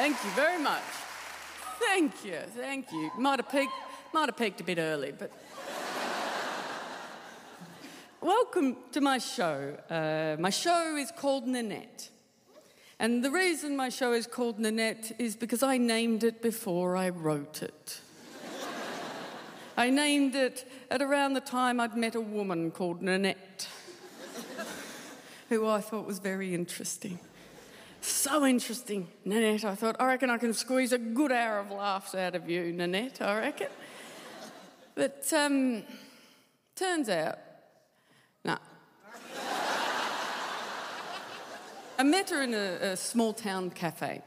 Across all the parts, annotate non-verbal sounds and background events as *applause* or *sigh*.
Thank you very much. Thank you, thank you. Might have peaked, might have peaked a bit early, but. Welcome to my show. Uh, my show is called Nanette. And the reason my show is called Nanette is because I named it before I wrote it. I named it at around the time I'd met a woman called Nanette, who I thought was very interesting. So interesting, Nanette. I thought, I reckon I can squeeze a good hour of laughs out of you, Nanette, I reckon. But um, turns out, no. I met her in a, a small town cafe.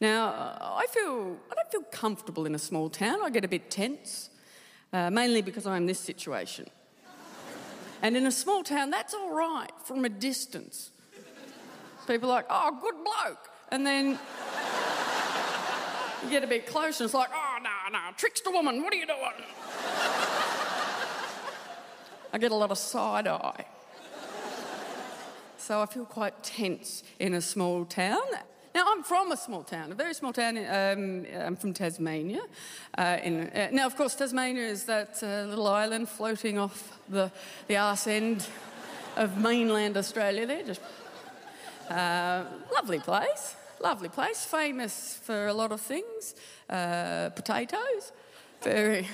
Now, I feel I don't feel comfortable in a small town. I get a bit tense, uh, mainly because I'm in this situation. And in a small town, that's all right from a distance. People are like, oh, good bloke. And then you get a bit closer and it's like, oh, no, no, trickster woman, what are you doing? I get a lot of side eye. So I feel quite tense in a small town. Now, I'm from a small town, a very small town. Um, I'm from Tasmania. Uh, in, uh, now, of course, Tasmania is that uh, little island floating off the, the arse end of mainland Australia there, just uh, lovely place, lovely place, famous for a lot of things. Uh, potatoes, very,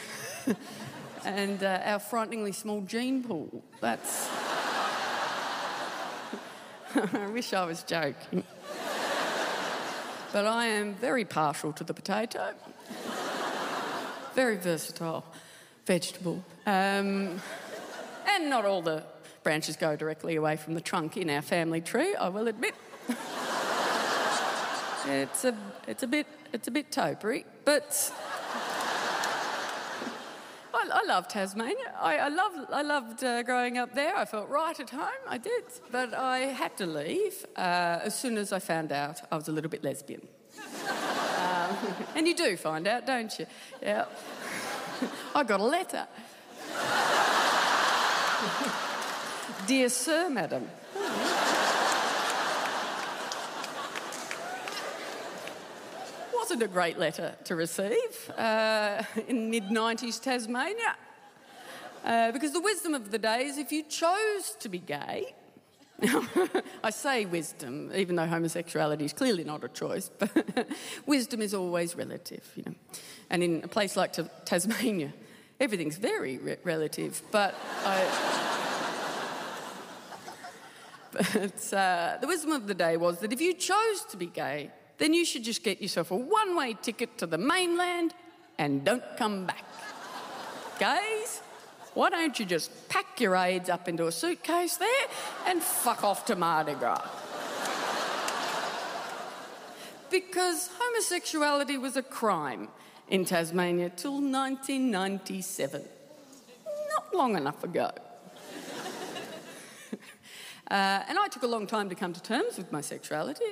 *laughs* and uh, our frighteningly small gene pool. That's. *laughs* I wish I was joking. but I am very partial to the potato. very versatile vegetable. Um, and not all the branches go directly away from the trunk in our family tree, I will admit. it's a it's a bit it's a bit topery, but I, I love Tasmania. I, I loved I loved uh, growing up there. I felt right at home. I did, but I had to leave uh, as soon as I found out I was a little bit lesbian. um, and you do find out, don't you? Yeah. *laughs* I got a letter. Dear Sir, Madam. Wasn't a great letter to receive uh, in mid 90s Tasmania. Uh, because the wisdom of the day is if you chose to be gay, *laughs* I say wisdom, even though homosexuality is clearly not a choice, but *laughs* wisdom is always relative, you know. And in a place like Tasmania, everything's very re- relative, but I. *laughs* But uh, the wisdom of the day was that if you chose to be gay, then you should just get yourself a one way ticket to the mainland and don't come back. *laughs* Gays, why don't you just pack your AIDS up into a suitcase there and fuck off to Mardi Gras? *laughs* because homosexuality was a crime in Tasmania till 1997. Not long enough ago. Uh, and I took a long time to come to terms with my sexuality.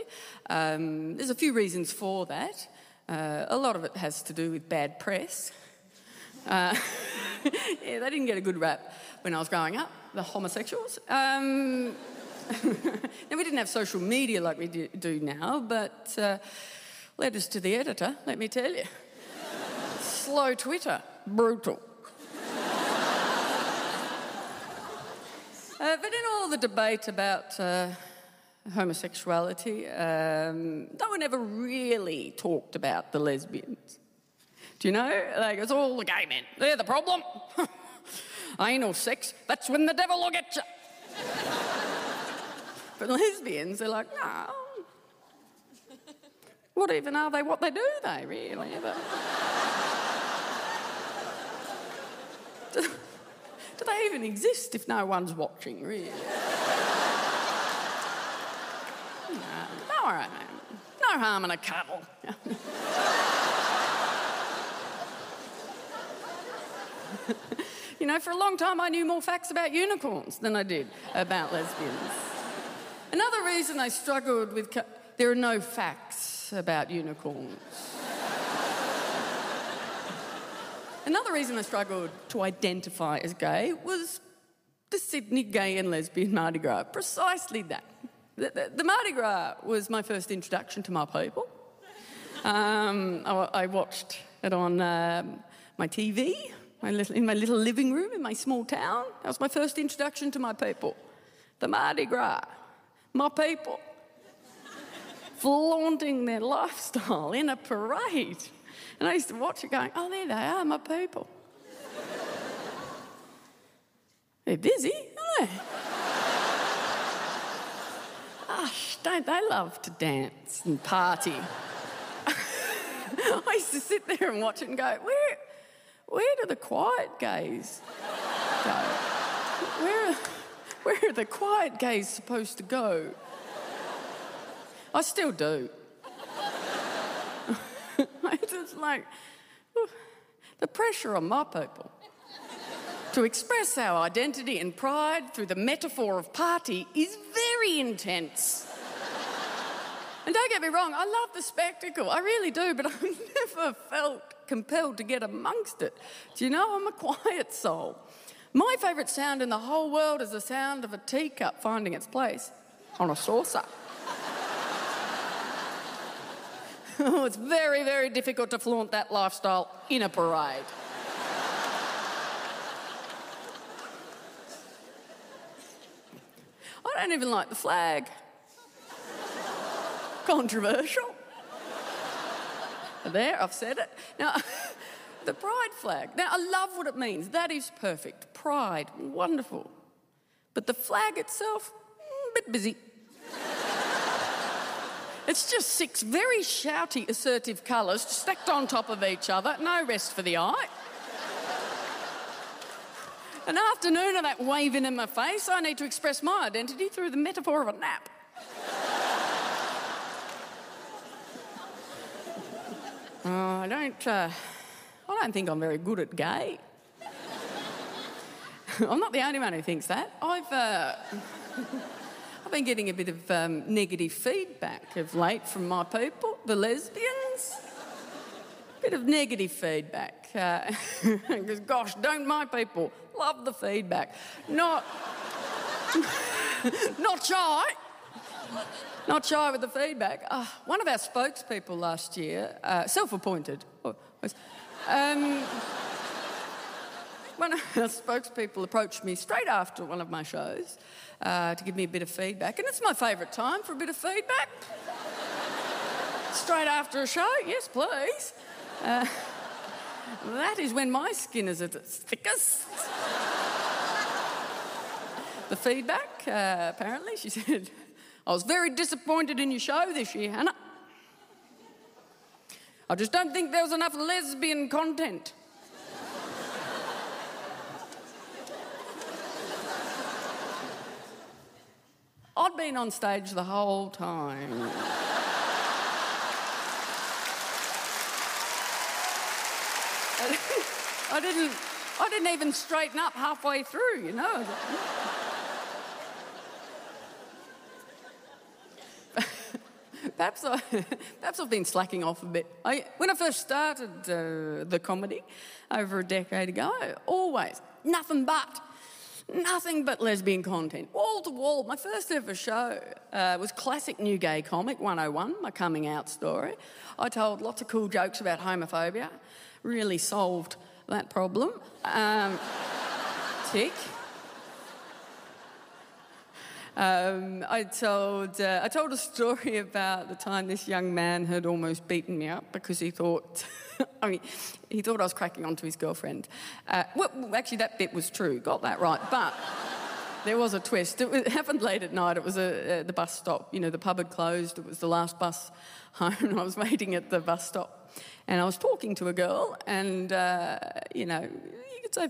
Um, there's a few reasons for that. Uh, a lot of it has to do with bad press. Uh, *laughs* yeah, they didn't get a good rap when I was growing up, the homosexuals. Um, *laughs* now, we didn't have social media like we do now, but uh, letters to the editor, let me tell you. Slow Twitter, brutal. *laughs* Uh, but the debate about uh, homosexuality, um, no one ever really talked about the lesbians. Do you know? Like, it's all the gay men. They're the problem. *laughs* Anal sex, that's when the devil will get you. *laughs* but lesbians, they're like, no. What even are they? What they do, they really? *laughs* Do they even exist if no one's watching, really? *laughs* no, man. No harm in a cuddle. you know, for a long time I knew more facts about unicorns than I did about lesbians. Another reason I struggled with. There are no facts about unicorns. Another reason I struggled to identify as gay was the Sydney Gay and Lesbian Mardi Gras. Precisely that. The, the, the Mardi Gras was my first introduction to my people. Um, I, I watched it on um, my TV, my little, in my little living room in my small town. That was my first introduction to my people. The Mardi Gras, my people, flaunting their lifestyle in a parade. And I used to watch it going, oh, there they are, my people. *laughs* They're busy, aren't they? *laughs* Gosh, don't they love to dance and party? *laughs* I used to sit there and watch it and go, where, where do the quiet gays go? Where, where are the quiet gays supposed to go? I still do. It's like the pressure on my people to express our identity and pride through the metaphor of party is very intense. And don't get me wrong, I love the spectacle, I really do, but *laughs* I've never felt compelled to get amongst it. Do you know, I'm a quiet soul. My favourite sound in the whole world is the sound of a teacup finding its place on a saucer. oh, *laughs* it's very, very difficult to flaunt that lifestyle in a parade. *laughs* I don't even like the flag. *laughs* Controversial. There, I've said it. Now, the pride flag. Now, I love what it means. That is perfect. Pride, wonderful. But the flag itself, a bit busy. It's just six very shouty, assertive colours stacked on top of each other, no rest for the eye. An afternoon of that waving in my face, I need to express my identity through the metaphor of a nap. oh, I don't. Uh, I don't think I'm very good at gay. *laughs* I'm not the only one who thinks that. I've. Uh, *laughs* I've been getting a bit of um, negative feedback of late from my people, the lesbians. A bit of negative feedback. Because, uh, *laughs* gosh, don't my people love the feedback. Not, *laughs* not shy. Not shy with the feedback. Uh, one of our spokespeople last year, uh, self appointed, oh, um, one of our spokespeople approached me straight after one of my shows uh, to give me a bit of feedback, and it's my favourite time for a bit of feedback. *laughs* straight after a show, yes, please. Uh, *laughs* that is when my skin is at its thickest. *laughs* the feedback, uh, apparently, she said, I was very disappointed in your show this year, Hannah. I just don't think there was enough lesbian content. I'd been on stage the whole time. I didn't, I didn't even straighten up halfway through, you know. perhaps, I, perhaps I've been slacking off a bit. I, when I first started uh, the comedy over a decade ago, always nothing but nothing but lesbian content, wall to wall. My first ever show uh, was classic New Gay Comic 101, my coming out story. I told lots of cool jokes about homophobia, really solved that problem. Um, *laughs* tick. Um, I, told, uh, I told a story *laughs* about the time this young man had almost beaten me up because he thought, *laughs* I mean, he thought I was cracking onto his girlfriend. Uh, well, actually, that bit was true, got that right. But *laughs* there was a twist. It, happened late at night. It was a, uh, the bus stop. You know, the pub had closed. It was the last bus home. I was waiting at the bus stop. And I was talking to a girl, and, uh, you know, you could say,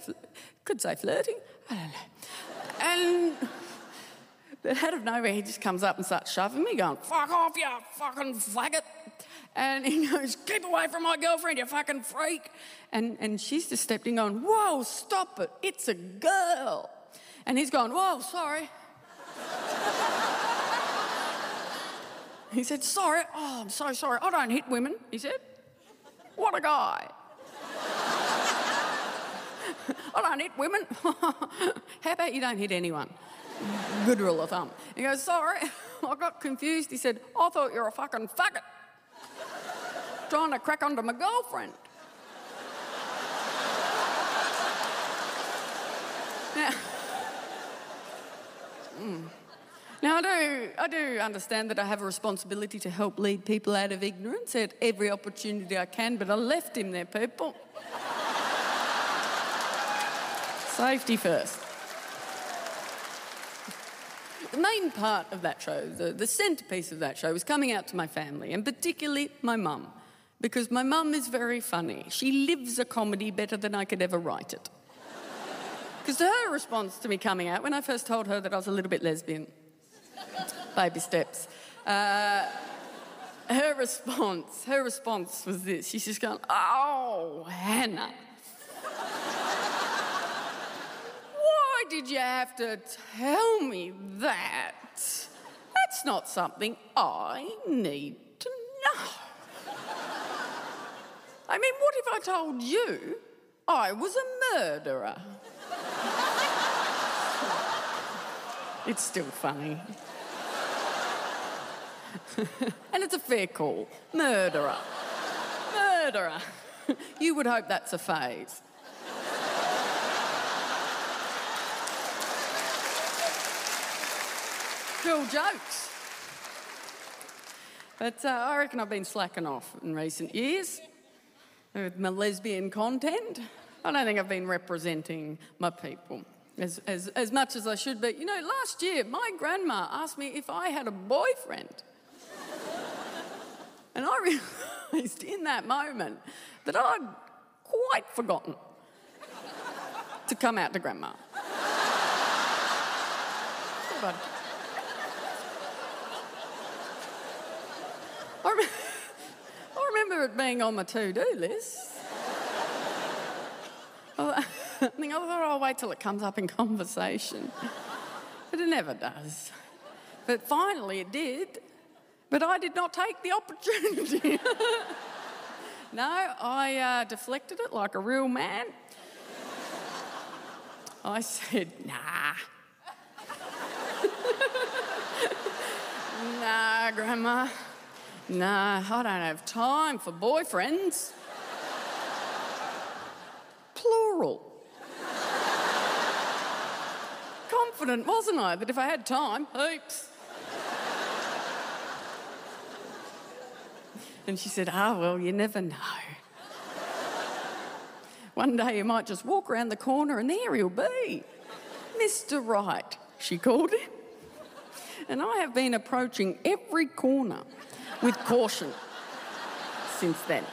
could say flirting. I don't know. And but out of nowhere, he just comes up and starts shoving me, going, fuck off, you fucking faggot. And he goes, keep away from my girlfriend, you fucking freak. And, and she's just stepped in going, whoa, stop it, it's a girl. And he's going, whoa, sorry. *laughs* he said, sorry, oh, I'm so sorry, I don't hit women, he said. What a guy. *laughs* I don't hit women. *laughs* How about you don't hit anyone? Good rule of thumb. He goes, Sorry, *laughs* I got confused. He said, I thought you were a fucking faggot. trying to crack onto my girlfriend. *laughs* now, mm. now I do, I do understand that I have a responsibility to help lead people out of ignorance at every opportunity I can, but I left him there, people. *laughs* Safety first. The main part of that show, the, the centrepiece of that show, was coming out to my family, and particularly my mum, because my mum is very funny. She lives a comedy better than I could ever write it. *laughs* Because her response to me coming out, when I first told her that I was a little bit lesbian, baby steps, uh, her response, her response was this. She's just going, "Oh, Hannah, did you have to tell me that? That's not something I need to know." I mean, what if I told you I was a murderer? it's still funny. and it's a fair call. Murderer. Murderer. you would hope that's a phase. Cool jokes. But uh, I reckon I've been slacking off in recent years with my lesbian content. I don't think I've been representing my people as, as, as much as I should be. You know, last year, my grandma asked me if I had a boyfriend. *laughs* and I realised in that moment that I'd quite forgotten to come out to grandma. *laughs* I, rem- *laughs* I remember it being on my to-do list. I *laughs* think I thought I'll wait till it comes up in conversation. But it never does. But finally it did. But I did not take the opportunity. *laughs* no, I uh, deflected it like a real man. I said, nah. nah, Grandma. Nah, I don't have time for boyfriends. Plural. Confident, wasn't I, that if I had time, heaps. and she said, Ah, well, you never know. One day you might just walk around the corner and there he'll be. Mr. Right, she called him. And I have been approaching every corner with caution since then.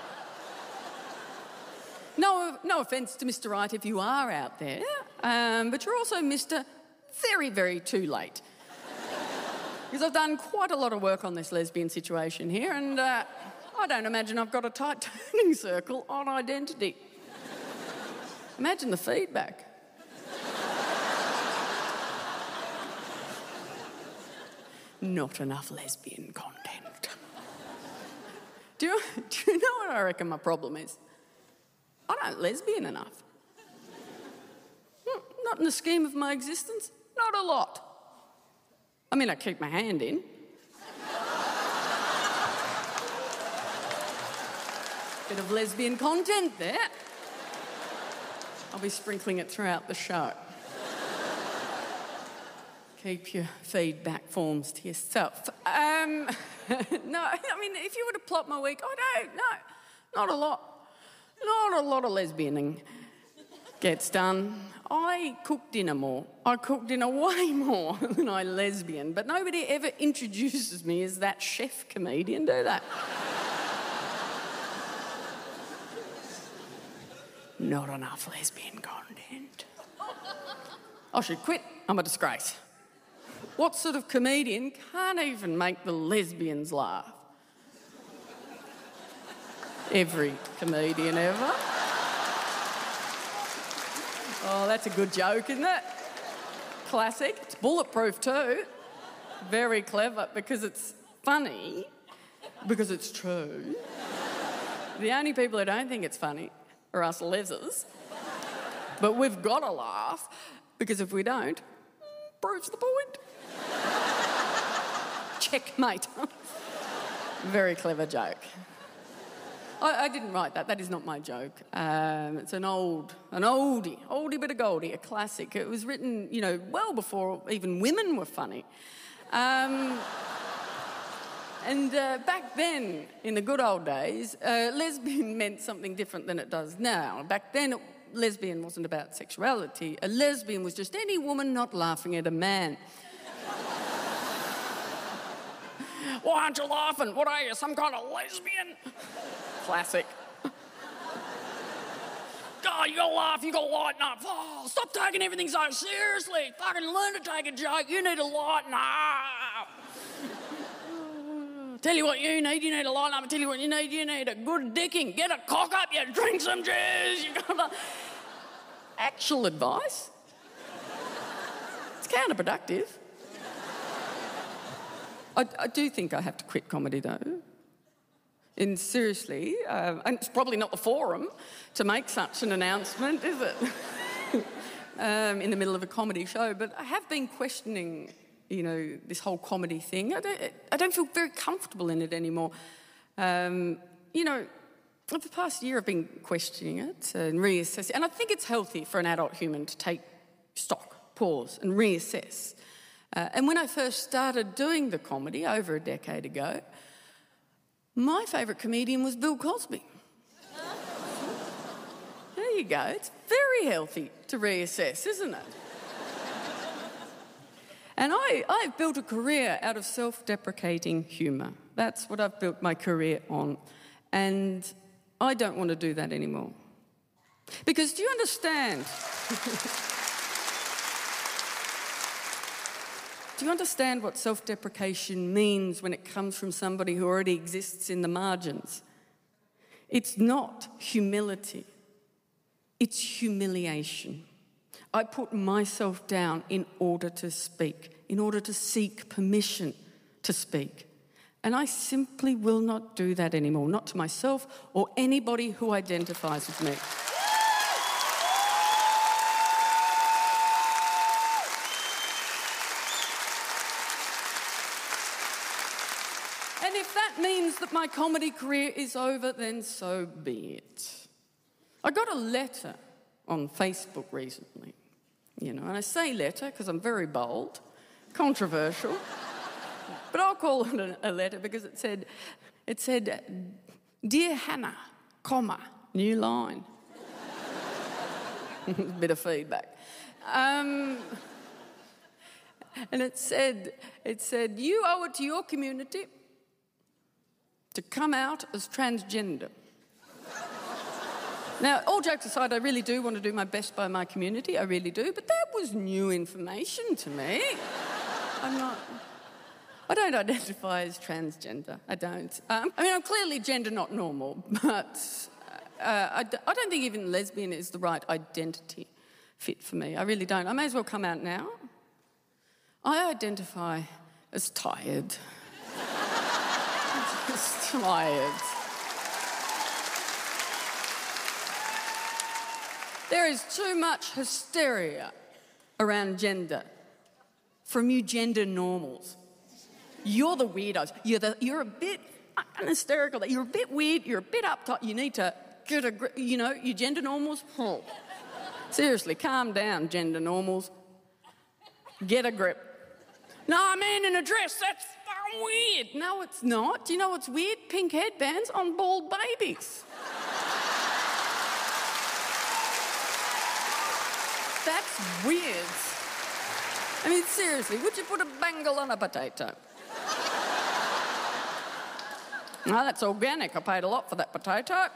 No, no offence to Mr. Right if you are out there, um, but you're also Mr. Very, very too late. because I've done quite a lot of work on this lesbian situation here, and uh, I don't imagine I've got a tight *laughs* turning circle on identity. Imagine the feedback. Not enough lesbian content. Do you, *laughs* do you know what I reckon my problem is? I don't lesbian enough. Not in the scheme of my existence, not a lot. I mean, I keep my hand in. Bit of lesbian content there. I'll be sprinkling it throughout the show. Keep your feedback forms to yourself. Um, *laughs* no, I mean, if you were to plot my week, I don't, no, not a lot. Not a lot of lesbianing gets done. I cook dinner more. I cook dinner *laughs* way more than I lesbian, but nobody ever introduces me as that chef comedian, do they? Not enough lesbian content. I should quit. I'm a disgrace. What sort of comedian can't even make the lesbians laugh? Every comedian ever. Oh, that's a good joke, isn't it? Classic. It's bulletproof too. Very clever because it's funny, because it's true. The only people who don't think it's funny are us lesers. But we've got to laugh because if we don't, proves the point. Checkmate. *laughs* Very clever joke. I, I, didn't write that. That is not my joke. Um, it's an old, an oldie, oldie bit of goldie, a classic. It was written, you know, well before even women were funny. Um, and uh, back then, in the good old days, uh, lesbian *laughs* meant something different than it does now. Back then, it, lesbian wasn't about sexuality. A lesbian was just any woman not laughing at a man. Why aren't you laughing? What are you, some kind of lesbian? Classic. God, you gotta laugh, you gotta lighten up. Oh, stop taking everything so seriously. Fucking learn to take a joke. You need to lighten up. Tell you what you need, you need to lighten up. I tell you what you need, you need a good dicking. Get a cock up, you drink some juice. You gotta. Actual advice. It's counterproductive. I, I do think I have to quit comedy though. And seriously, uh, and it's probably not the forum to make such an announcement, is it? *laughs* um, in the middle of a comedy show, but I have been questioning, you know, this whole comedy thing. I don't, I don't feel very comfortable in it anymore. Um, you know, for the past year I've been questioning it and reassessing, and I think it's healthy for an adult human to take stock, pause, and reassess. Uh, and when I first started doing the comedy over a decade ago, my favourite comedian was Bill Cosby. there you go. It's very healthy to reassess, isn't it? and I, I've built a career out of self deprecating humour. That's what I've built my career on. And I don't want to do that anymore. Because do you understand? *laughs* Do you understand what self deprecation means when it comes from somebody who already exists in the margins? It's not humility, it's humiliation. I put myself down in order to speak, in order to seek permission to speak. And I simply will not do that anymore, not to myself or anybody who identifies with me. means that my comedy career is over, then so be it. I got a letter on Facebook recently, you know, and I say letter because I'm very bold, controversial, *laughs* but I'll call it a, letter because it said, it said, Dear Hannah, comma, new line. *laughs* bit of feedback. Um, and it said, it said, you owe it to your community to come out as transgender. now, all jokes aside, I really do want to do my best by my community, I really do, but that was new information to me. I'm not. I don't identify as transgender. I don't. Um, I mean, I'm clearly gender not normal, but uh, I d- I don't think even lesbian is the right identity fit for me. I really don't. I may as well come out now. I identify as tired There is too much hysteria around gender from you gender normals. You're the weirdos. You're, the, you're a bit hysterical. You're a bit weird. You're a bit uptight. You need to get a grip. You know, you gender normals. *laughs* Seriously, calm down, gender normals. Get a grip. No, I'm in in a dress. That's weird. No, it's not. Do you know what's weird? Pink headbands on bald babies. That's weird. I mean, seriously, would you put a bangle on a potato? no, that's organic. I paid a lot for that potato.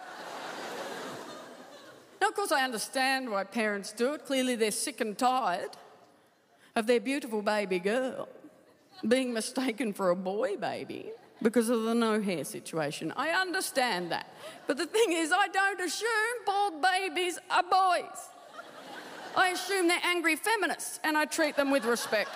Now, of course, I understand why parents do it. Clearly, they're sick and tired of their beautiful baby girl being mistaken for a boy baby because of the no hair situation. I understand that. But the thing is, I don't assume bald babies are boys. I assume they're angry feminists and I treat them with respect.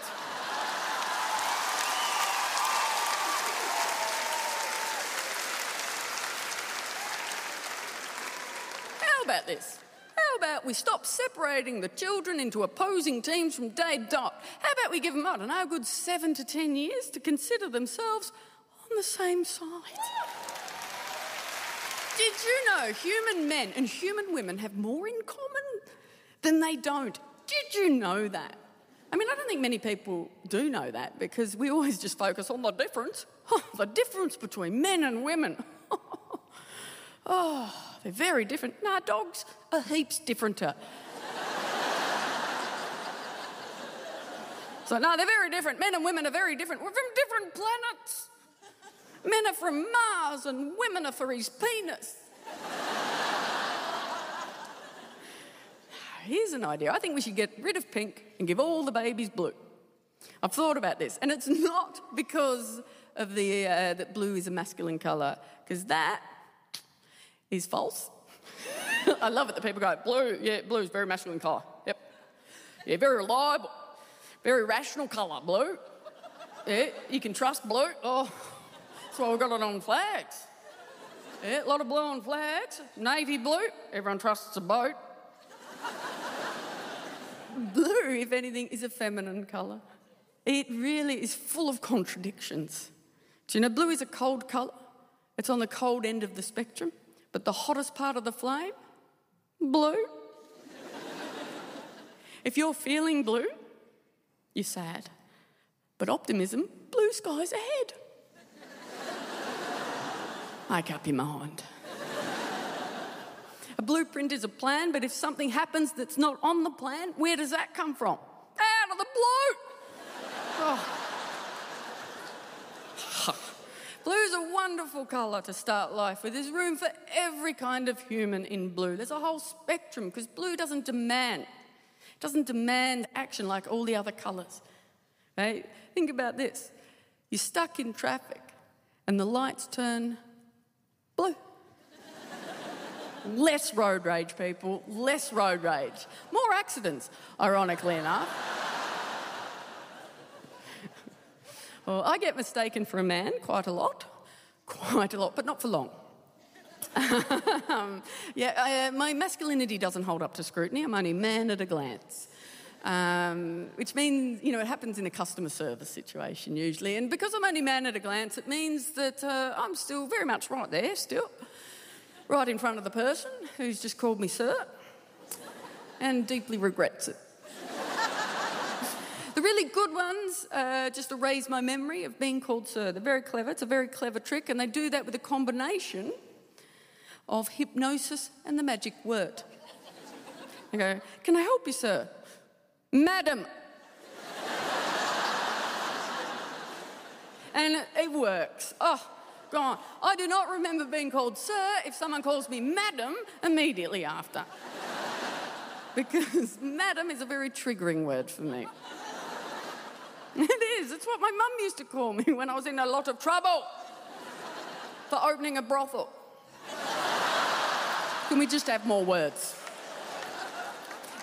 How about this? About we stop separating the children into opposing teams from day dot? How about we give them, I don't know, a good seven to ten years to consider themselves on the same side? Did you know human men and human women have more in common than they don't? Did you know that? I mean, I don't think many people do know that because we always just focus on the difference. Oh, *laughs* the difference between men and women. Oh, they're very different. Nah, dogs are heaps differenter. so, no, they're very different. Men and women are very different. We're from different planets. Men are from Mars and women are for his penis. Here's an idea. I think we should get rid of pink and give all the babies blue. I've thought about this, and it's *laughs* not because of the uh, that blue is a masculine colour, because that is false. *laughs* I love it that people go, blue, yeah, blue is very masculine colour. Yep. Yeah, very reliable, very rational colour, blue. Yeah, you can trust blue. Oh, that's why we've got it on flags. Yeah, a lot of blue on flags. Navy blue, everyone trusts a boat. blue, if anything, is a feminine colour. It really is full of contradictions. Do you know blue is a cold colour? It's on the cold end of the spectrum, but the hottest part of the flame, blue. if you're feeling blue, you're sad. But optimism, blue skies ahead. Make up your mind. A blueprint is a plan, but if something happens that's not on the plan, where does that come from? Out of the blue! Oh. Blue's a wonderful colour to start life with. There's room for every kind of human in blue. There's a whole spectrum because blue doesn't demand, it doesn't demand action like all the other colours. Right? Think about this. You're stuck in traffic and the lights turn blue. *laughs* less road rage, people, less road rage. More accidents, ironically enough. Well, I get mistaken for a man quite a lot, quite a lot, but not for long. um, *laughs* yeah, uh, my masculinity doesn't hold up to scrutiny. I'm only man at a glance. Um, which means, you know, it happens in a customer service situation usually. And because I'm only man at a glance, it means that uh, I'm still very much right there, still, right in front of the person who's just called me sir and deeply regrets it. The really good ones uh, just erase my memory of being called sir. They're very clever. It's a very clever trick, and they do that with a combination of hypnosis and the magic word. I go, Can I help you, sir? Madam. and it works. Oh, go on. I do not remember being called sir if someone calls me madam immediately after. *laughs* because madam is a very triggering word for me. *laughs* It is. It's what my mum used to call me when I was in a lot of trouble *laughs* for opening a brothel. Can we just have more words?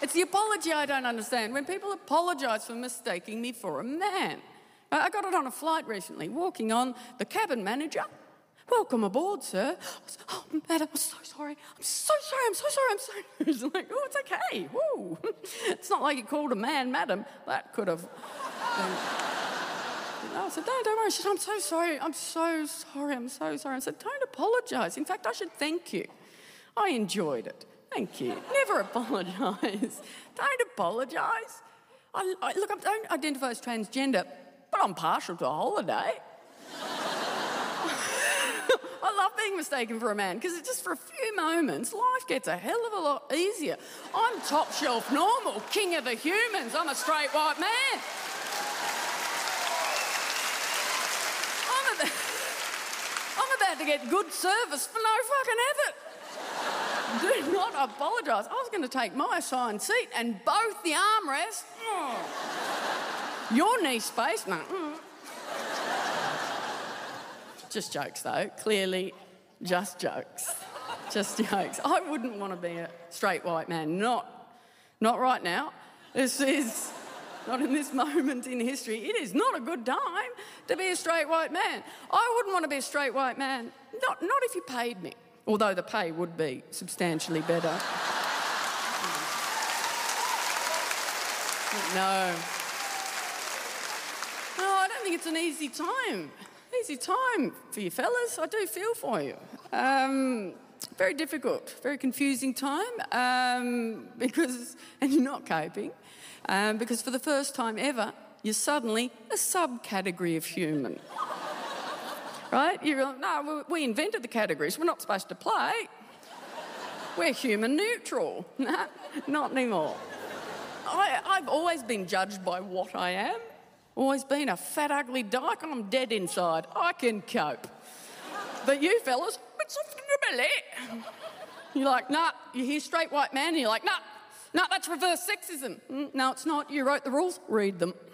It's the apology I don't understand. When people apologise for mistaking me for a man. I got it on a flight recently, walking on, the cabin manager. Welcome aboard, sir. oh, madam, I'm so sorry. I'm so sorry. I'm so sorry. I'm so. *laughs* It's like, oh, it's okay. Woo. *laughs* It's not like you called a man, madam. That could have. Been... I said, don't, don't worry. She said, I'm so sorry. I'm so sorry. I'm so sorry. I said, don't apologise. In fact, I should thank you. I enjoyed it. Thank you. Never *laughs* apologise. Don't apologise. I, I, look, I don't identify as transgender, but I'm partial to a holiday. I love being mistaken for a man because just for a few moments, life gets a hell of a lot easier. I'm top shelf normal, king of the humans. I'm a straight white man. I'm about, I'm about to get good service for no fucking effort do not apologise. I was going to take my assigned seat and both the armrests. Your knee space? No. Mm. Just jokes, though. Clearly, just jokes. Just jokes. I wouldn't want to be a straight white man. Not, not right now. This is not in this *laughs* moment in history. It is not a good time to be a straight white man. I wouldn't want to be a straight white man. Not, not if you paid me although the pay would be substantially better. Hmm. no. No, I don't think it's an easy time. Easy time for you fellas. I do feel for you. Um, very difficult, very confusing time um, *laughs* because, and you're not coping, um, because for the first time ever, you're suddenly a subcategory of human. right? You're like, no, we invented the categories. We're not supposed to play. We're human neutral. *laughs* Not anymore. I, I've always been judged by what I am. Always been a fat, ugly dyke. I'm dead inside. I can cope. But you fellas, it's a. You're like, nah, you hear straight white man, and you're like, nah, nah, that's reverse sexism. Mm, no, it's not. You wrote the rules, read them. *laughs*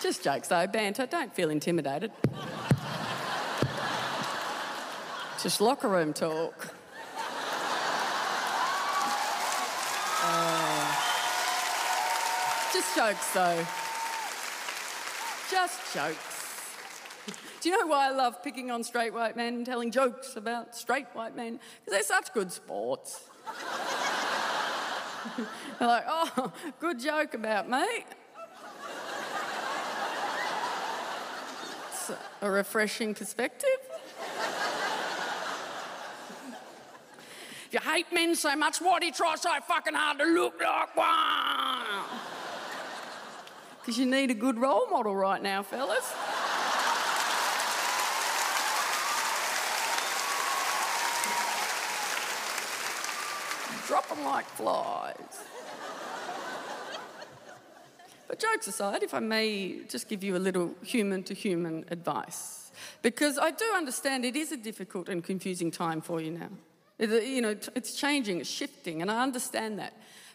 Just jokes though, banter, don't feel intimidated. Just locker room talk. Just jokes though. Just jokes. Do you know why I love picking on straight white men telling jokes about straight white men? Because they're such good sports. *laughs* they're like, oh, good joke about me. It's a refreshing perspective. if you hate men so much, why do you try so fucking hard to look like one? Because you need a good role model right now, fellas. Drop them like flies. But jokes aside, if I may just give you a little human to human advice, because I do understand it is a difficult and confusing time for you now. You know, it's changing, it's shifting, and I understand that.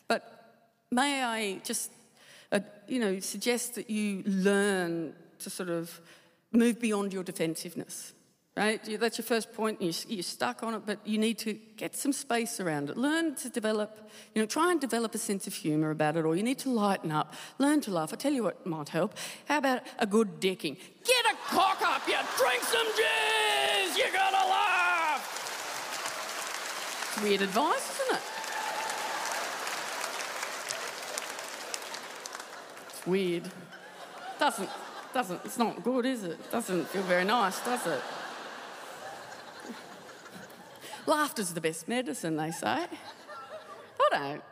But may I just, uh, you know, suggest that you learn to sort of move beyond your defensiveness right? That's your first point. You're stuck on it, but you need to get some space around it. Learn to develop, you know, try and develop a sense of humour about it, or you need to lighten up. Learn to laugh. I tell you what might help. How about a good dicking? Get a cock up, you drink some jizz. You gotta laugh. Weird advice, isn't it? Weird. Doesn't, doesn't, it's not good, is it? Doesn't feel very nice, does it? Laughter's the best medicine, they say. I don't.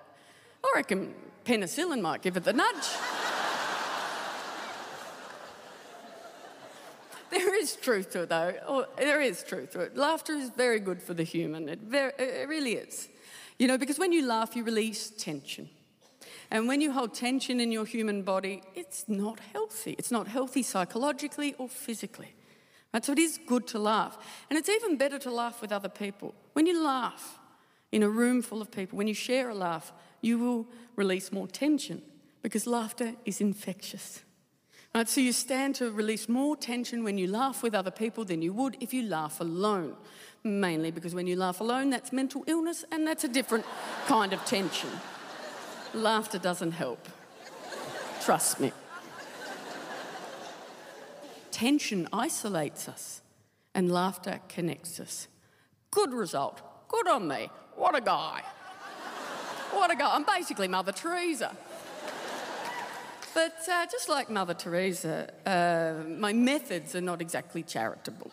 I reckon penicillin might give it the nudge. there is truth to it, though. Oh, there is truth to it. Laughter is very good for the human. It, very, it really is. You know, because when you laugh, you release tension. And when you hold tension in your human body, it's not healthy. It's not healthy psychologically or physically. Right? So it is good to laugh. And it's even better to laugh with other people. When you laugh in a room full of people, when you share a laugh, you will release more tension because laughter is infectious. Right? So you stand to release more tension when you laugh with other people than you would if you laugh alone. Mainly because when you laugh alone, that's mental illness and that's a different kind of tension. Laughter doesn't help. Trust me. Tension isolates us, and laughter connects us. Good result. Good on me. What a guy. What a guy. I'm basically Mother Teresa. But uh, just like Mother Teresa, uh, my methods are not exactly charitable.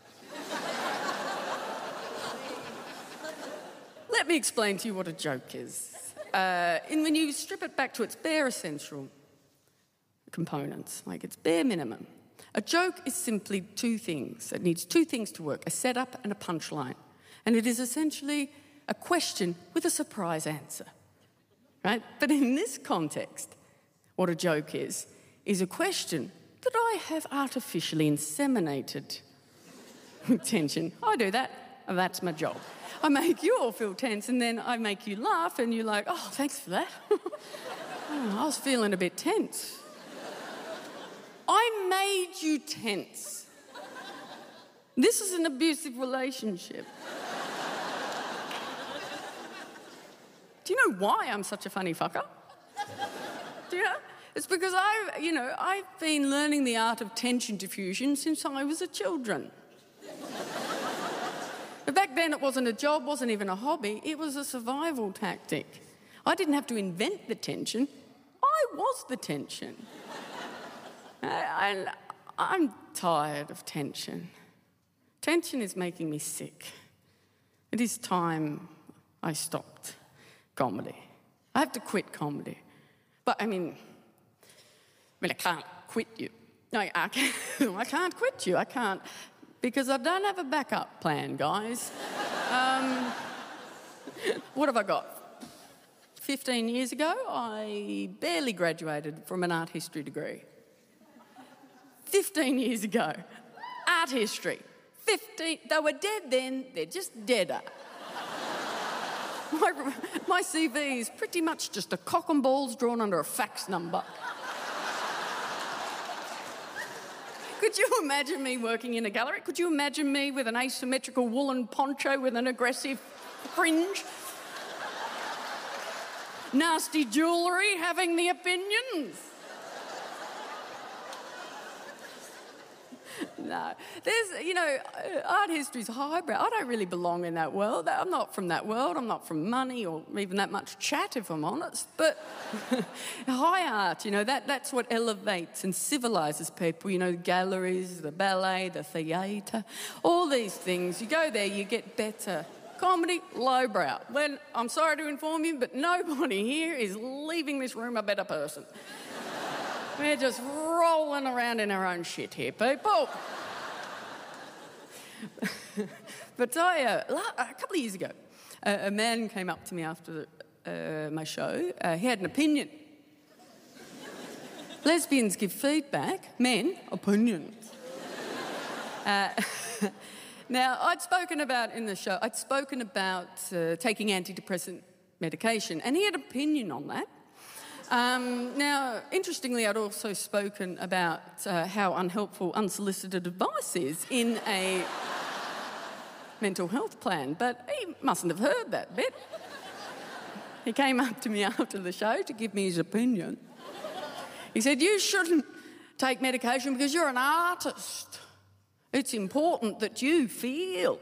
Let me explain to you what a joke is. Uh, and when you strip it back to its bare essential components, like its bare minimum, a joke is simply two things. It needs two things to work a setup and a punchline. And it is essentially a question with a surprise answer. Right? But in this context, what a joke is, is a question that I have artificially inseminated *laughs* Attention. I do that, and that's my job. I make you all feel tense, and then I make you laugh, and you're like, oh, thanks for that. oh, *laughs* I was feeling a bit tense. I made you tense. This is an abusive relationship. Do you know why I'm such a funny fucker? Do you know? It's because I've, you know, I've been learning the art of tension diffusion since I was a children. But back then it wasn't a job, wasn't even a hobby, it was a survival tactic. I didn't have to invent the tension, I was the tension. *laughs* I, I'm tired of tension. Tension is making me sick. It is time I stopped comedy. I have to quit comedy. But I mean, I mean, I can't quit you. No, I can't, *laughs* I can't quit you. I can't because I don't have a backup plan, guys. Um, what have I got? 15 years ago, I barely graduated from an art history degree. 15 years ago, art history. 15, they were dead then, they're just deader. My, my CV is pretty much just a cock and balls drawn under a fax number. Could you imagine me working in a gallery? Could you imagine me with an asymmetrical woolen poncho with an aggressive fringe? Nasty jewellery having the opinions? *laughs* no. There's, you know, uh, art history's highbrow. I don't really belong in that world. I'm not from that world. I'm not from money or even that much chat, if I'm honest. But *laughs* high art, you know, that, that's what elevates and civilises people. You know, galleries, the ballet, the theatre, all these things. You go there, you get better. Comedy, lowbrow. When I'm sorry to inform you, but nobody *laughs* here is leaving this room a better person. We're just rolling around in our own shit here, people. but I, uh, a couple of years ago, a man came up to me after uh, my show. Uh, he had an opinion. Lesbians give feedback, men, opinions. Uh, *laughs* now, I'd spoken about in the show, I'd spoken about uh, taking antidepressant medication, and he had an opinion on that. Um, now, interestingly, I'd also spoken about uh, how unhelpful unsolicited advice is in a mental health plan, but he mustn't have heard that bit. He came up to me after the show to give me his opinion. He said, You shouldn't take medication because you're an artist. It's important that you feel.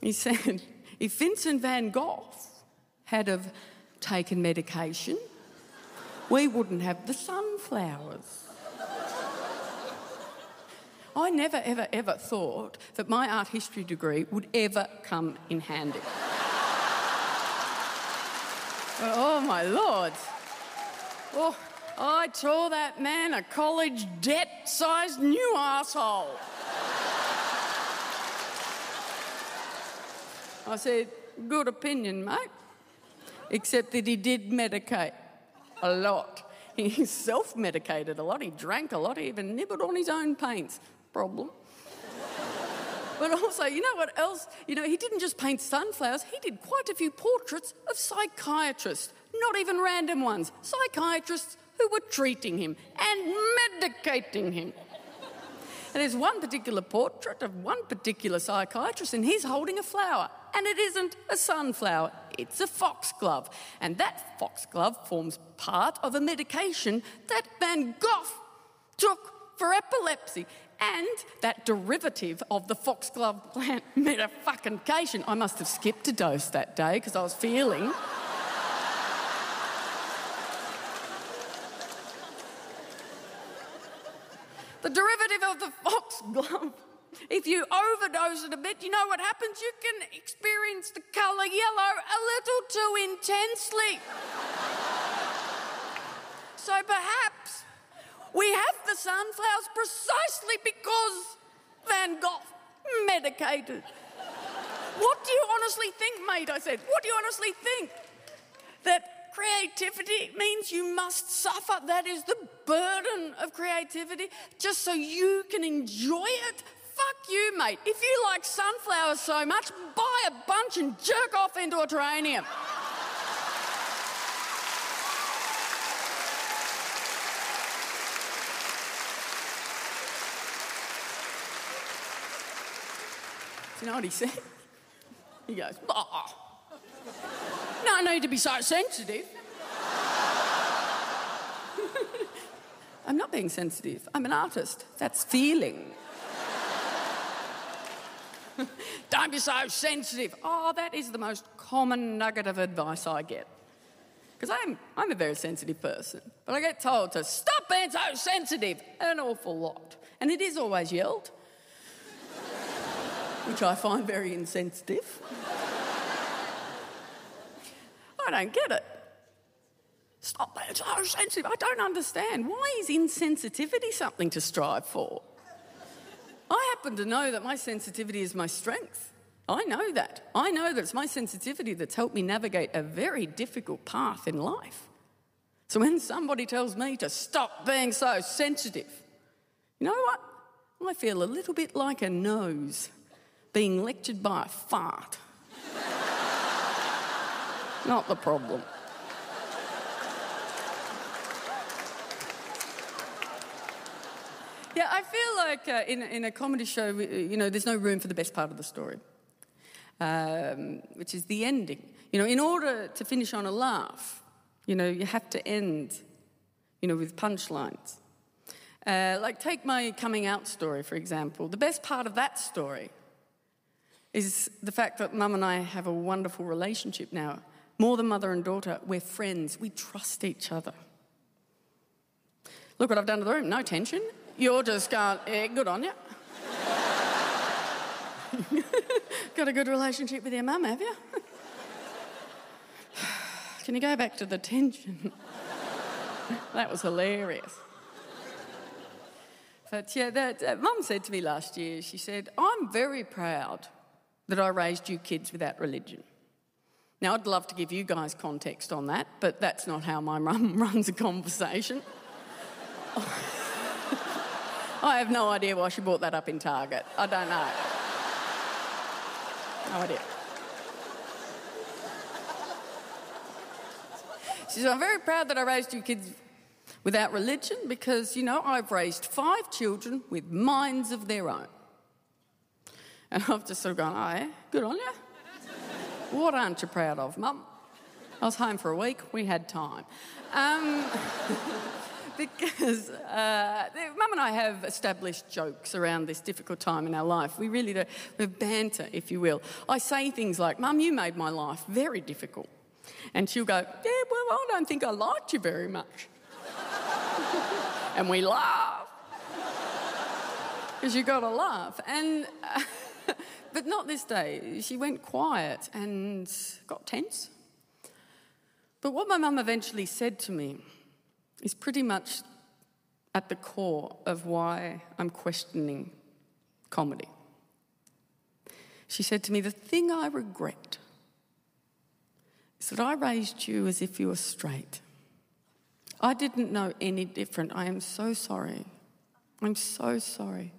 He said, If Vincent van Gogh had have taken medication, we wouldn't have the sunflowers. I never, ever, ever thought that my art history degree would ever come in handy. *laughs* oh, my lord. Oh, I tore that man a college debt sized new asshole. I said, Good opinion, mate except that he did medicate a lot. He self medicated a lot, he drank a lot, he even nibbled on his own paints. Problem. But also, you know what else? You know, he didn't just paint sunflowers, he did quite a few portraits of psychiatrists, not even random ones. Psychiatrists who were treating him and medicating him. And there's one particular portrait of one particular psychiatrist, and he's holding a flower. And it isn't a sunflower, it's a foxglove. And that foxglove forms part of a medication that Van Gogh took for epilepsy. And that derivative of the foxglove plant *laughs* medication. I must have skipped a dose that day because I was feeling. *laughs* the derivative of the foxglove. If you overdose it a bit, you know what happens? You can experience the colour yellow little too intensely. so perhaps we have the sunflowers precisely because Van Gogh medicated. What do you honestly think, mate? I said. What do you honestly think? That Creativity means you must suffer. That is the burden of creativity, just so you can enjoy it. Fuck you, mate. If you like sunflowers so much, buy a bunch and jerk off into a terrarium. Do you know what he said? He goes, oh. No need to be so sensitive. *laughs* I'm not being sensitive. I'm an artist. That's feeling. *laughs* Don't be so sensitive. Oh, that is the most common nugget of advice I get. Because I'm, I'm a very sensitive person. But I get told to stop stop being so sensitive. An awful lot. And it is always yelled, *laughs* which I find very insensitive. *laughs* I don't get it. Stop being so sensitive. I don't understand. Why is insensitivity something to strive for? I happen to know that my sensitivity is my strength. I know that. I know that it's my sensitivity that's helped me navigate a very difficult path in life. So when somebody tells me to stop being so sensitive, you know what? I feel a little bit like a nose being lectured by a fart. *laughs* Not the problem. *laughs* Yeah, I feel like uh, in, in a comedy show, you know, there's no room for the best part of the story, um, which is the ending. You know, in order to finish on a laugh, you know, you have to end, you know, with punchlines. Uh, like, take my coming out story, for example. The best part of that story is the fact that mum and I have a wonderful relationship now. More than mother and daughter, we're friends. We trust each other. Look what I've done to the room. No tension. You're just going, good on you. Got a good relationship with your mum, have you? Can you go back to the tension? that was hilarious. But yeah, that uh, mum said to me last year, she said, I'm very proud that I raised you kids without religion. Now, I'd love to give you guys context on that, but that's not how my mum *laughs* runs a conversation. I have no idea why she brought that up in Target. I don't know. No idea. She said, I'm very proud that I raised you kids without religion because, you know, I've raised five children with minds of their own. And I've just sort of gone, oh, yeah, good on you. what aren't you proud of, Mum? I was home for a week, we had time. Um, *laughs* because uh, Mum and I have established jokes around this difficult time in our life. We really do. We banter, if you will. I say things like, Mum, you made my life very difficult. And she'll go, Yeah, well, I don't think I liked you very much. *laughs* and we laugh. Because you've got to laugh. And, uh, *laughs* but not this day. She went quiet and got tense. But what my mum eventually said to me is pretty much at the core of why I'm questioning comedy. She said to me, The thing I regret is that I raised you as if you were straight. I didn't know any different. I am so sorry. I'm so sorry.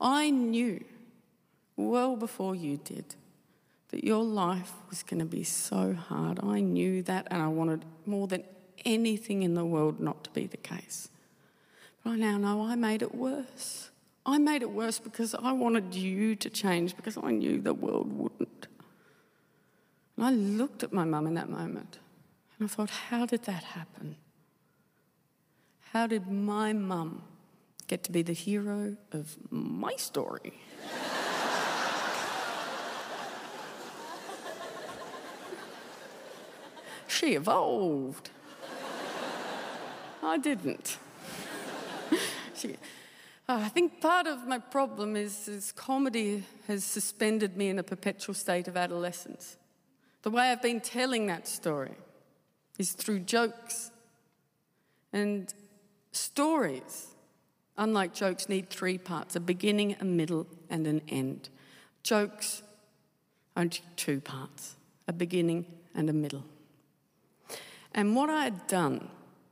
I knew well before you did that your life was going to be so hard. I knew that, and I wanted more than anything in the world not to be the case. But I now know I made it worse. I made it worse because I wanted you to change because I knew the world wouldn't. And I looked at my mum in that moment and I thought, how did that happen? How did my mum get to be the hero of my story? *laughs* she evolved. I didn't. *laughs* she, uh, I think part of my problem is, is comedy has suspended me in a perpetual state of adolescence. The way I've been telling that story is through jokes. And stories, unlike jokes, need three parts a beginning, a middle, and an end. Jokes, only two parts a beginning and a middle. And what I had done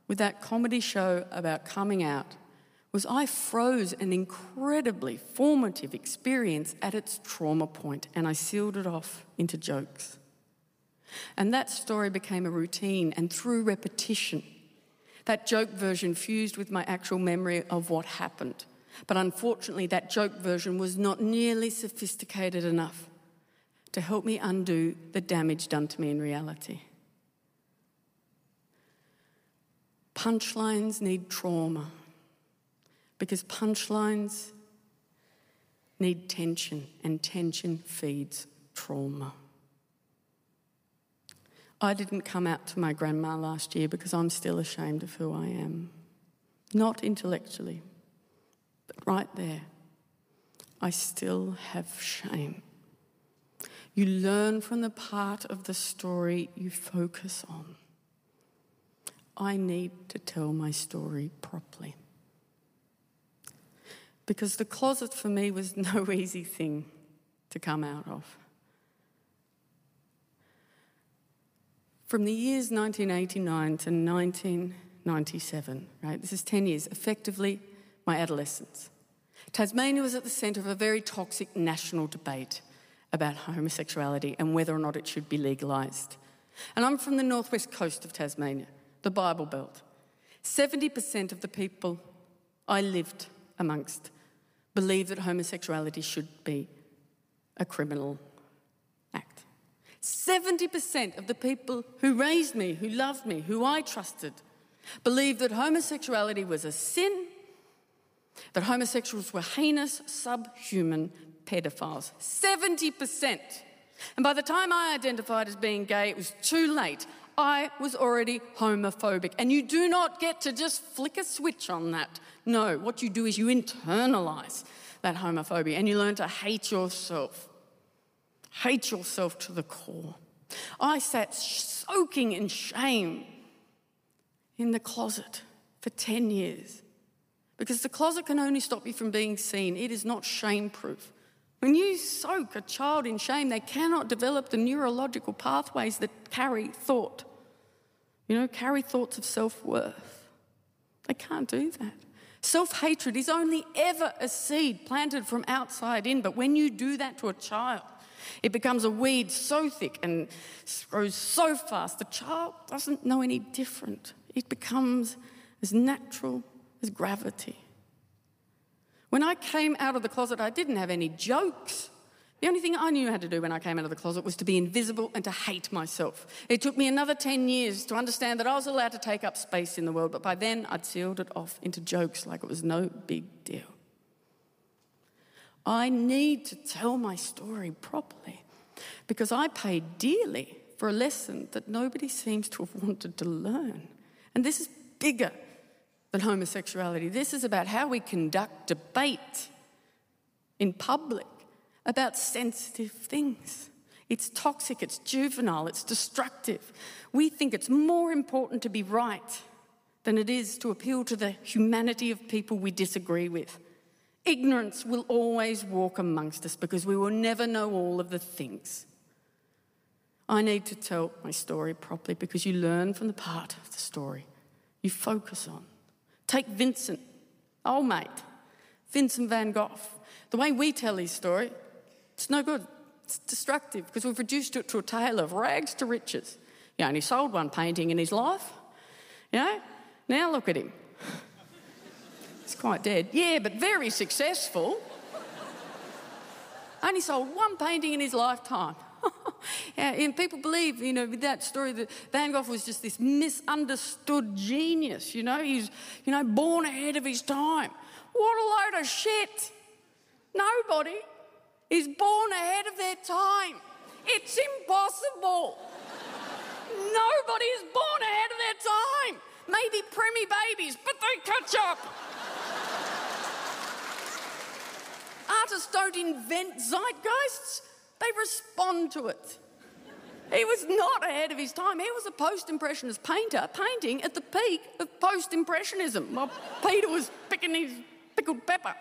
with that comedy show about coming out was I froze an incredibly formative experience at its trauma point and I sealed it off into jokes. And that story became a routine, and through repetition, that joke version fused with my actual memory of what happened. But unfortunately, that joke version was not nearly sophisticated enough to help me undo the damage done to me in reality. Punchlines need trauma because punchlines need tension, and tension feeds trauma. I didn't come out to my grandma last year because I'm still ashamed of who I am. not intellectually, but right there, I still have shame. You learn from the part of the story you focus on. I need to tell my story properly. Because the closet for me was *laughs* no easy thing to come out of. From the years 1989 to 1997, right, this is 10 years, effectively my adolescence. Tasmania was at the centre of a very toxic national debate about homosexuality and whether or not it should be legalised. And I'm from the northwest coast of Tasmania, the Bible Belt. 70% of the people I lived amongst believe that homosexuality should be a criminal act. 70% of the people who raised me, who loved me, who I trusted, believed that homosexuality was a sin, that homosexuals were heinous, subhuman pedophiles. 70%. And by the time I identified as being gay, it was too late. I was already homophobic. And you do not get to just flick a switch on that. No, what you do is you internalize that homophobia and you learn to hate yourself. Hate yourself to the core. I sat soaking in shame in the closet for 10 years because the closet can only stop you from being seen. It is not shame proof. When you soak a child in shame, they cannot develop the neurological pathways that carry thought, you know, carry thoughts of self worth. They can't do that. Self hatred is only ever a seed planted from outside in, but when you do that to a child, it becomes a weed so thick and grows so fast, the child doesn't know any different. It becomes as natural as gravity. When I came out of the closet, I didn't have any jokes. The only thing I knew how to do when I came out of the closet was to be invisible and to hate myself. It took me another 10 years to understand that I was allowed to take up space in the world, but by then I'd sealed it off into jokes like it was no big deal. I need to tell my story properly because I paid dearly for a lesson that nobody seems to have *laughs* wanted to learn. And this is bigger than homosexuality. This is about how we conduct debate in public about sensitive things. It's toxic, it's juvenile, it's destructive. We think it's more important to be right than it is to appeal to the humanity of people we disagree with. Ignorance will always walk amongst us because we will never know all of the things. I need to tell my story properly because you learn from the part of the story you focus on. Take Vincent, old mate, Vincent van Gogh. The way we tell his story, it's no good. It's destructive because we've reduced it to a tale of rags to riches. He only sold one painting in his life. You know? Now look at him. *laughs* He's quite dead. Yeah, but very successful. only sold one painting in his lifetime. *laughs* and people believe, you know, with that story that Van Gogh was just this misunderstood genius, you know, he's, you know, born ahead of his time. What a load of shit. Nobody is born ahead of their time. It's impossible. Nobody is born ahead of their time. Maybe preemie babies, but they catch up. Artists don't invent zeitgeists. They respond to it. He was not ahead of his time. He was a post impressionist painter painting at the peak of post impressionism while Peter was picking his pickled pepper.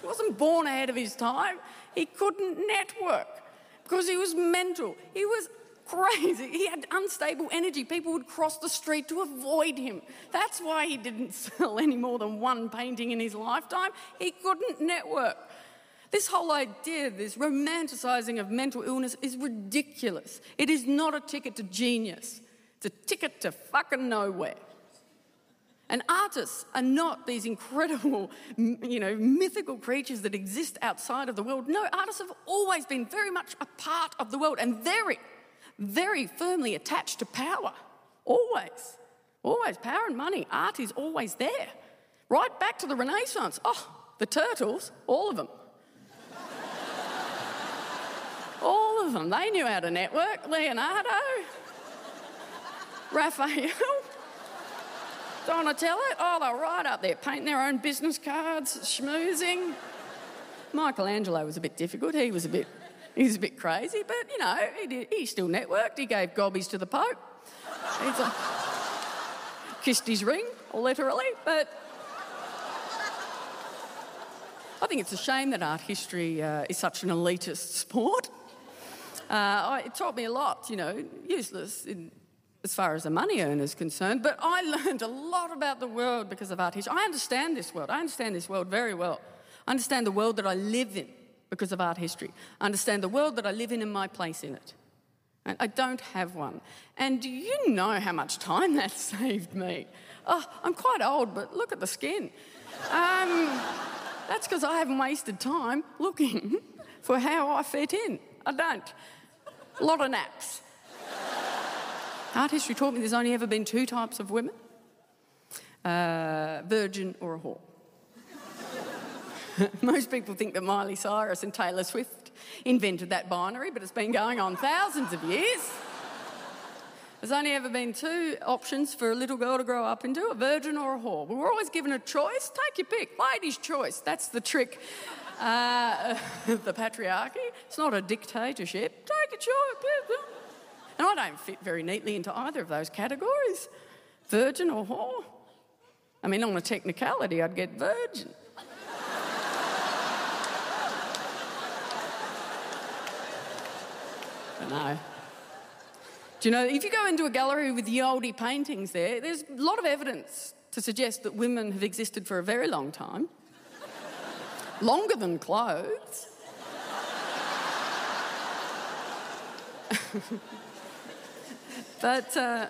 He wasn't born ahead of his time. He couldn't network because he was mental. He was crazy. He had unstable energy. People would cross the street to avoid him. That's why he didn't *laughs* sell any more than one painting in his lifetime. He couldn't network. This whole idea, this romanticizing of mental illness, is ridiculous. It is not a ticket to genius, it's a ticket to fucking nowhere. And artists are not these incredible, *laughs* you know, mythical creatures that exist outside of the world. No, artists have always been very much a part of the world and very, very firmly attached to power. Always. Always. Power and money. Art is always there. Right back to the Renaissance. Oh, the turtles, all of them. All of them. They knew how to network. Leonardo, Raphael. Donatello, oh, they're right up there, painting their own business cards, schmoozing. Michelangelo was a bit difficult. He was a bit, he was a bit crazy, but you know, he, did, he still networked. He gave gobbies to the Pope. A, kissed his ring, literally, but I think it's a shame that art history uh, is such an elitist sport. Uh, it taught me a lot, you know, useless in, as far as a money earner is concerned, but I *laughs* learned a lot about the world because of art history. I understand this world. I understand this world very well. I understand the world that I live in because of art history. I understand the world that I live in and my place in it. I don't have one. And do you know how much time that *laughs* saved me? Oh, I'm quite old, but look at the skin. Um, that's because I haven't wasted time looking *laughs* for how I fit in. I don't. A lot of naps. Art history taught me there's only ever been two types of women uh, virgin or a whore. *laughs* Most people think that Miley Cyrus and Taylor Swift invented that binary, but it's been going on thousands of years. There's only ever been two options for a little girl to grow up into a virgin or a whore. But we're always given a choice. Take your pick. Lady's choice. That's the trick uh, *laughs* the patriarchy. It's not a dictatorship. Take a choice. And I don't fit very neatly into either of those categories virgin or whore. I mean, on a technicality, I'd get virgin. *laughs* but no. Do you know, if you go into a gallery with the oldie paintings there, there's a lot of evidence to suggest that women have existed for a very long time. Longer than clothes. but uh,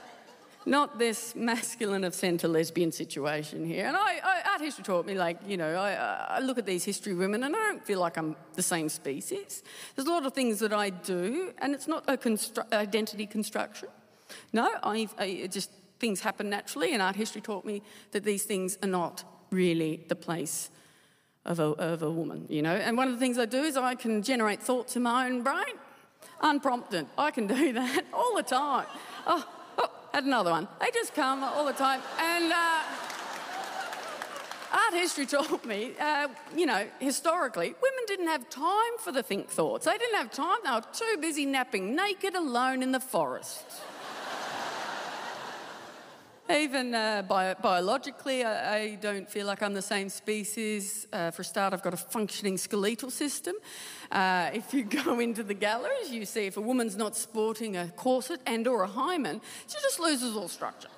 not this masculine of centre lesbian situation here. And I, I, art history taught me, like, you know, I, I, look at these history women and I don't feel like I'm the same species. There's a lot of things that I do, and it's not a constru- identity construction. No, I, I just things happen naturally, and art history taught me that these things are not really the place of a, of a woman, you know. And one of the things I do is I can generate thoughts in my own brain, unprompted. I can do *laughs* that all the time. Oh, oh had another one. They just come all the time. And uh, art history *laughs* taught me, uh, you know, historically, women didn't have time for the think thoughts. They didn't have time. They were too busy napping naked alone in the forest. Even uh, bi- biologically, I, I, don't feel like I'm the same species. Uh, for a start, I've got a functioning skeletal system. Uh, if you *laughs* go into the galleries, you see if a woman's not sporting a corset and or a hymen, she just loses all structure.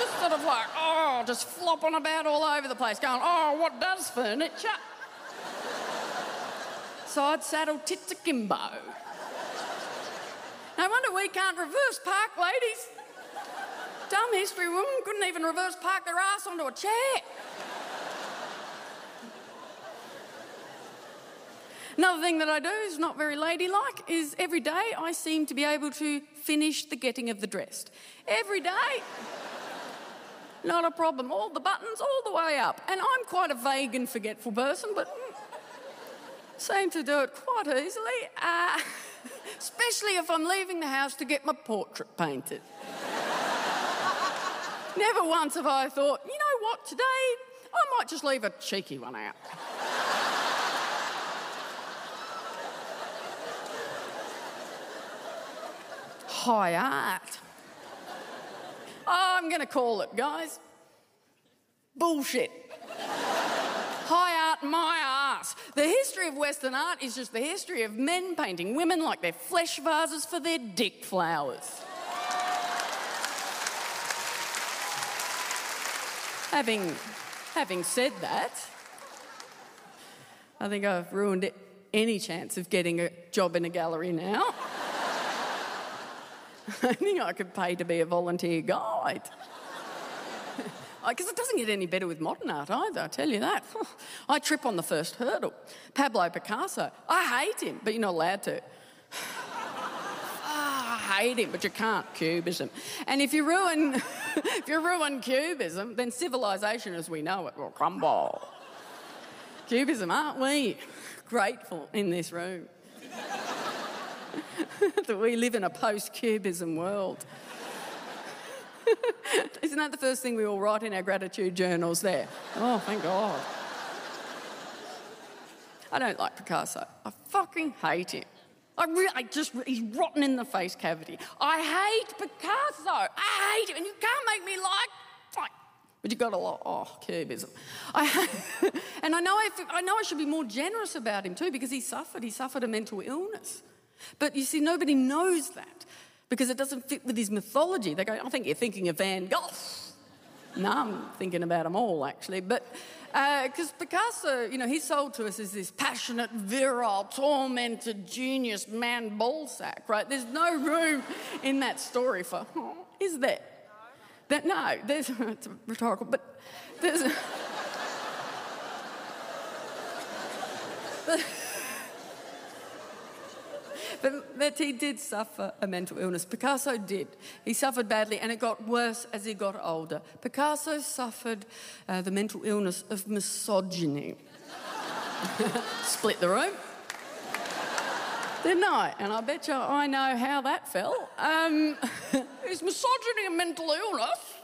just sort of like, oh, just flopping about all over the place, going, oh, what does furniture? Side saddle tits akimbo. No wonder we can't reverse park, ladies. Dumb history women couldn't even reverse park their ass onto a chair. Another thing that I do is not very ladylike is every day I seem to be able to finish the getting of the dressed. Every day. Not a problem. All the buttons, all the way up. And I'm quite a vague and forgetful person, but seem to do it quite easily, uh, *laughs* especially if I'm leaving the house to get my portrait painted. Never once have I thought, you know what, today I might just leave a cheeky one out. High art. I'm going to call it, guys. Bullshit. High art, my ass. The history of Western art is just the history of men painting women like they're flesh vases for their dick flowers. Having, having said that, I think I've ruined any chance of getting a job in a gallery now. *laughs* I think I could pay to be a volunteer guide. *laughs* Because it doesn't get any better with modern art either, I tell you that. *laughs* I trip on the first hurdle. Pablo Picasso, I hate him, but you're not allowed to hate him, but you can't cubism. And if you ruin, *laughs* if you ruin cubism, then civilization as we know it will crumble. Cubism, aren't we grateful in this room *laughs* that we live in a post-cubism world? *laughs* Isn't that the first thing we all write in our gratitude journals there? Oh, thank God. I don't like Picasso. I fucking hate him. I really, I just, he's rotten in the face cavity. I hate Picasso. I hate him, and you can't make me like, like but you got a lot. Oh, cubism. I, *laughs* and I know I, I know I should be more generous about him too because he suffered. He suffered a mental illness. But you see, nobody knows that because it doesn't fit with his mythology. They go, I think you're thinking of Van Gogh. *laughs* no, I'm thinking about them all actually. But because uh, Picasso, you know, he's sold to us as this passionate, virile, tormented, genius man ballsack, right? There's no room in that story for, oh, *laughs* is there? That, no, there's, *laughs* it's rhetorical, but there's. *laughs* but, he did suffer a mental illness. Picasso did. He suffered badly, and it got worse as he got older. Picasso suffered uh, the mental illness of misogyny. *laughs* Split the room. Didn't I? And I bet you I know how that fell. Um, *laughs* is misogyny a mental illness?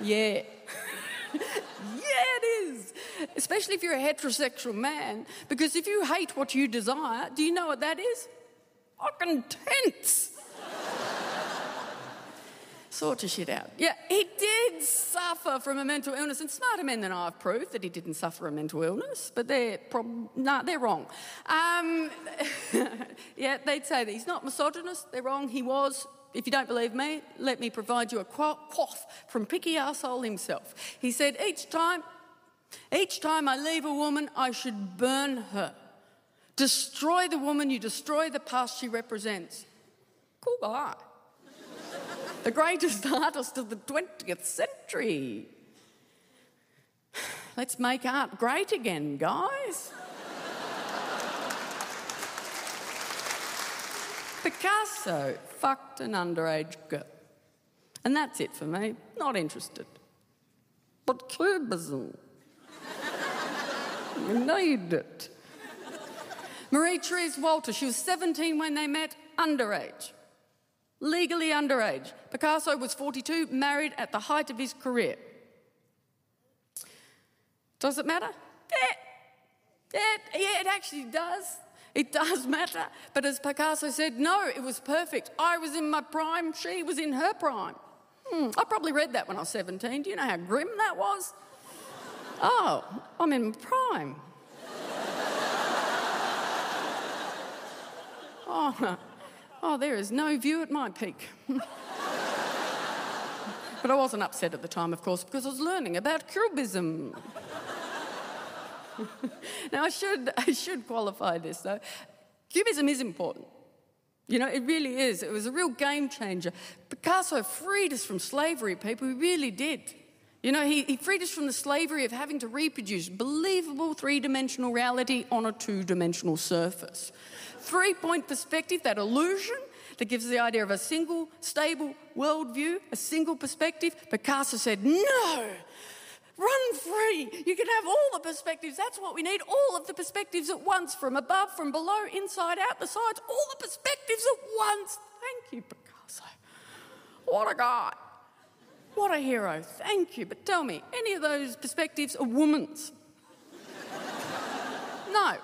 Yeah. *laughs* yeah, it is. Especially if you're a heterosexual man, because if you hate what you desire, do you know what that is? Fucking tense. *laughs* sort your shit out. Yeah, he did suffer from a mental illness, and smarter men than I have proved that he didn't suffer a mental illness, but they're prob- no, they're wrong. Um, *laughs* yeah, they'd say that he's not misogynist. They're wrong. He was. If you don't believe me, let me provide you a quaff from Picky Arsehole himself. He said, each time, each time I leave a woman, I should burn her. Destroy the woman, you destroy the past she represents. Cool guy. the greatest *laughs* artist of the 20th century. Let's make art great again, guys. Picasso fucked an underage girl. And that's it for me. Not interested. But cubism. *laughs* you need it. Marie Therese Walter, she was 17 when they met, underage. Legally underage. Picasso was 42, married at the height of his career. Does it matter? Yeah. Yeah, yeah, it actually does. It does *laughs* matter. But as Picasso said, no, it was perfect. I was in my prime, she was in her prime. Hmm, I probably read that when I was 17. Do you know how grim that was? *laughs* Oh, I'm in prime. Oh, *laughs* oh, there is no view at my peak. *laughs* but I wasn't upset at the time, of course, because I was learning about cubism. *laughs* now, I should, I should qualify this though. Cubism is important. You know, it really is. It was a real game changer. Picasso freed us from slavery, people. He really did. You know, he, he freed us from the slavery of having to reproduce believable three dimensional reality on a two dimensional surface. Three point perspective, that illusion that gives the idea of a single, stable worldview, a single perspective. Picasso said, no, Run free. You can have all the perspectives. That's what we need. All of the perspectives at once, from above, from below, inside out, the sides, all the perspectives at once. Thank you, Picasso. What a guy. What a hero. Thank you. But tell me, any of those perspectives are woman's? *laughs* no.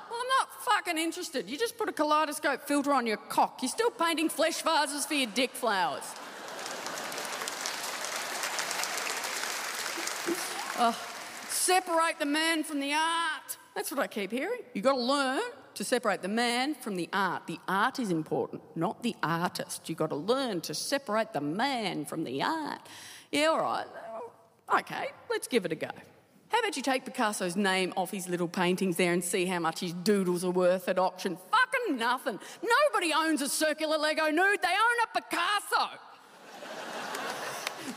Fucking interested. You just put a kaleidoscope filter on your cock. You're still painting flesh vases for your dick flowers. *laughs* Separate the man from the art. That's what I keep hearing. You've got to learn to separate the man from the art. The art is important, not the artist. You've got to learn to separate the man from the art. Yeah, all right. Okay, let's give it a go. How about you take Picasso's name off his little paintings there and see how much his doodles are worth at auction? Fucking nothing. Nobody owns a circular Lego nude, they own a Picasso.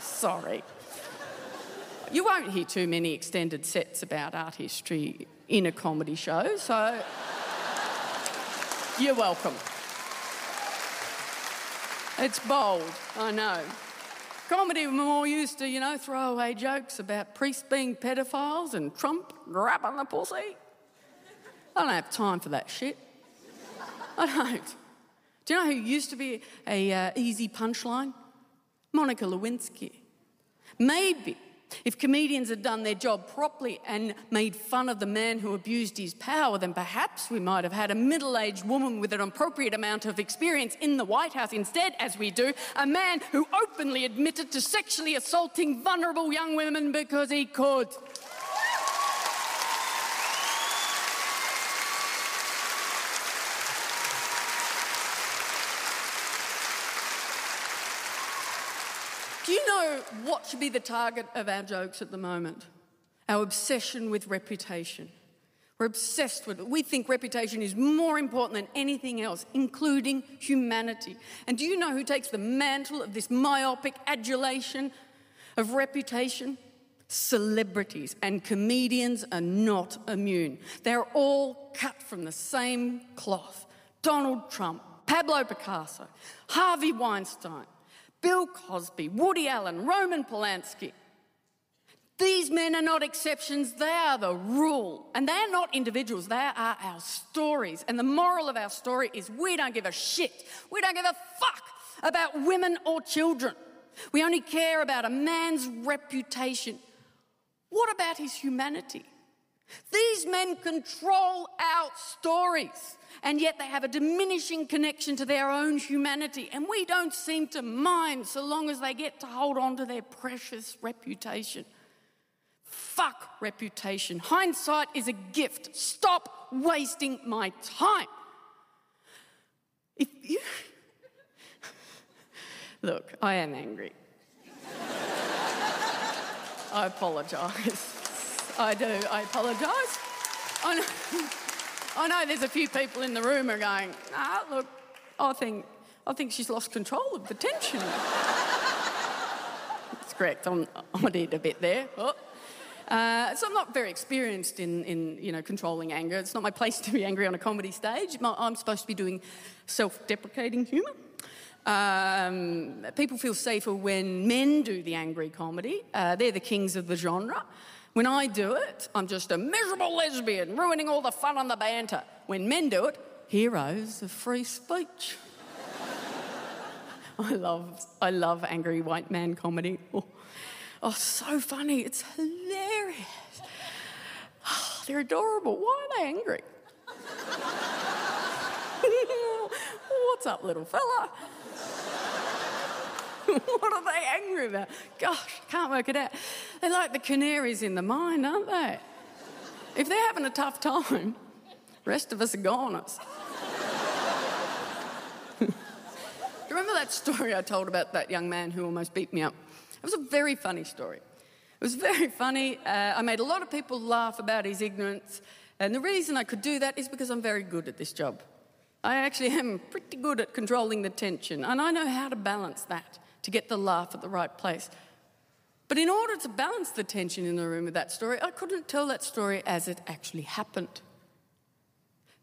*laughs* Sorry. You won't hear too many extended sets about art history in a comedy show, so you're welcome. It's bold, I know. Comedy, we're more used to, you know, throwaway jokes about priests being pedophiles and Trump grabbing the pussy. I don't have time for that shit. I don't. Do you know who used to be a uh, easy punchline? Monica Lewinsky. Maybe if comedians had done their job properly and made fun of the man who abused his power, then perhaps we might have had a middle aged woman with an appropriate amount of experience in the White House. Instead, as we do, a man who openly admitted to sexually assaulting vulnerable young women because he could. Do you know what should be the target of our jokes at the moment? Our obsession with reputation. We're obsessed with it. We think reputation is more important than anything else, including humanity. And do you know who takes the mantle of this myopic adulation of reputation? Celebrities and comedians are not immune. They're all cut from the same cloth. Donald Trump, Pablo Picasso, Harvey Weinstein, Bill Cosby, Woody Allen, Roman Polanski. These men are not exceptions, they are the rule. And they're not individuals, they are our stories. And the moral of our story is we don't give a shit. We don't give a fuck about women or children. We only care about a man's reputation. What about his humanity? These men control our stories and yet they have a diminishing connection to their own humanity. And we don't seem to mind so long as they get to hold on to their precious reputation. Fuck reputation. Hindsight is a gift. Stop wasting my time. If you. *laughs* Look, I am angry. *laughs* I apologise. I do. I apologise. I know. *laughs* I know there's a few people in the room are going, ah, look, I think, I think she's lost control of the tension. *laughs* That's correct. I'm, *laughs* I did a bit there. Oh. Uh, so I'm not very experienced in, in, you know, controlling anger. It's not my place to be angry on a comedy stage. I'm supposed to be doing self-deprecating humour. Um, people feel safer when men do the angry comedy. Uh, they're the kings of the genre. When I do it, I'm just a miserable lesbian, ruining all the fun and the banter. When men do it, heroes of free speech. *laughs* I love, I love angry white man comedy. Oh, oh so funny. It's hilarious. Oh, they're adorable. Why are they angry? *laughs* What's up, little fella? *laughs* what are they angry about? Gosh, can't work it out. They're like the canaries in the mine, aren't they? If they're having a tough time, the rest of us are goners. *laughs* Remember that story I told about that young man who almost beat me up? It was a very funny story. It was very funny. Uh, I made a lot of people laugh about his ignorance. And the reason I could do that is because I'm very good at this job. I actually am pretty good at controlling the tension, and I know how to balance that to get the laugh at the right place. But in order to balance the tension in the room with that story, I couldn't tell that story as it actually happened.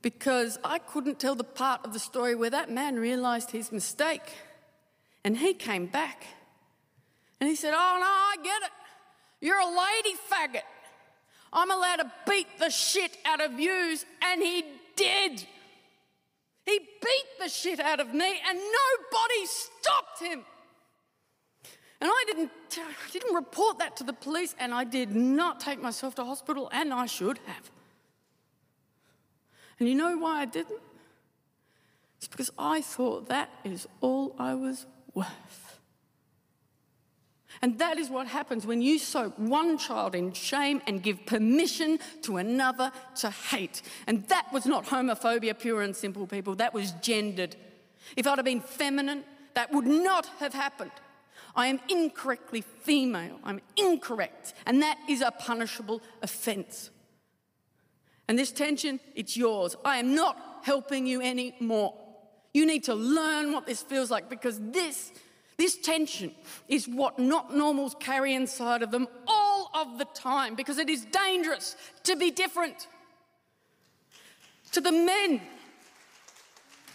Because I couldn't tell the part of the story where that man realized his mistake and he came back and he said, Oh, no, I get it. You're a lady faggot. I'm allowed to beat the shit out of yous. And he did. He beat the shit out of me and nobody stopped him. And I didn't, I didn't report that to the police, and I did not take myself to hospital, and I should have. And you know why I didn't? It's because I thought that is all I was worth. And that is what happens when you soak one child in shame and give permission to another to hate. And that was not homophobia, pure and simple, people. That was gendered. If I'd have been feminine, that would not have happened. I am incorrectly female. I'm incorrect. And that is a punishable offense. And this tension, it's yours. I am not helping you anymore. You need to learn what this feels like because this, this tension is what not normals carry inside of them all of the time because it is dangerous to be different. To the men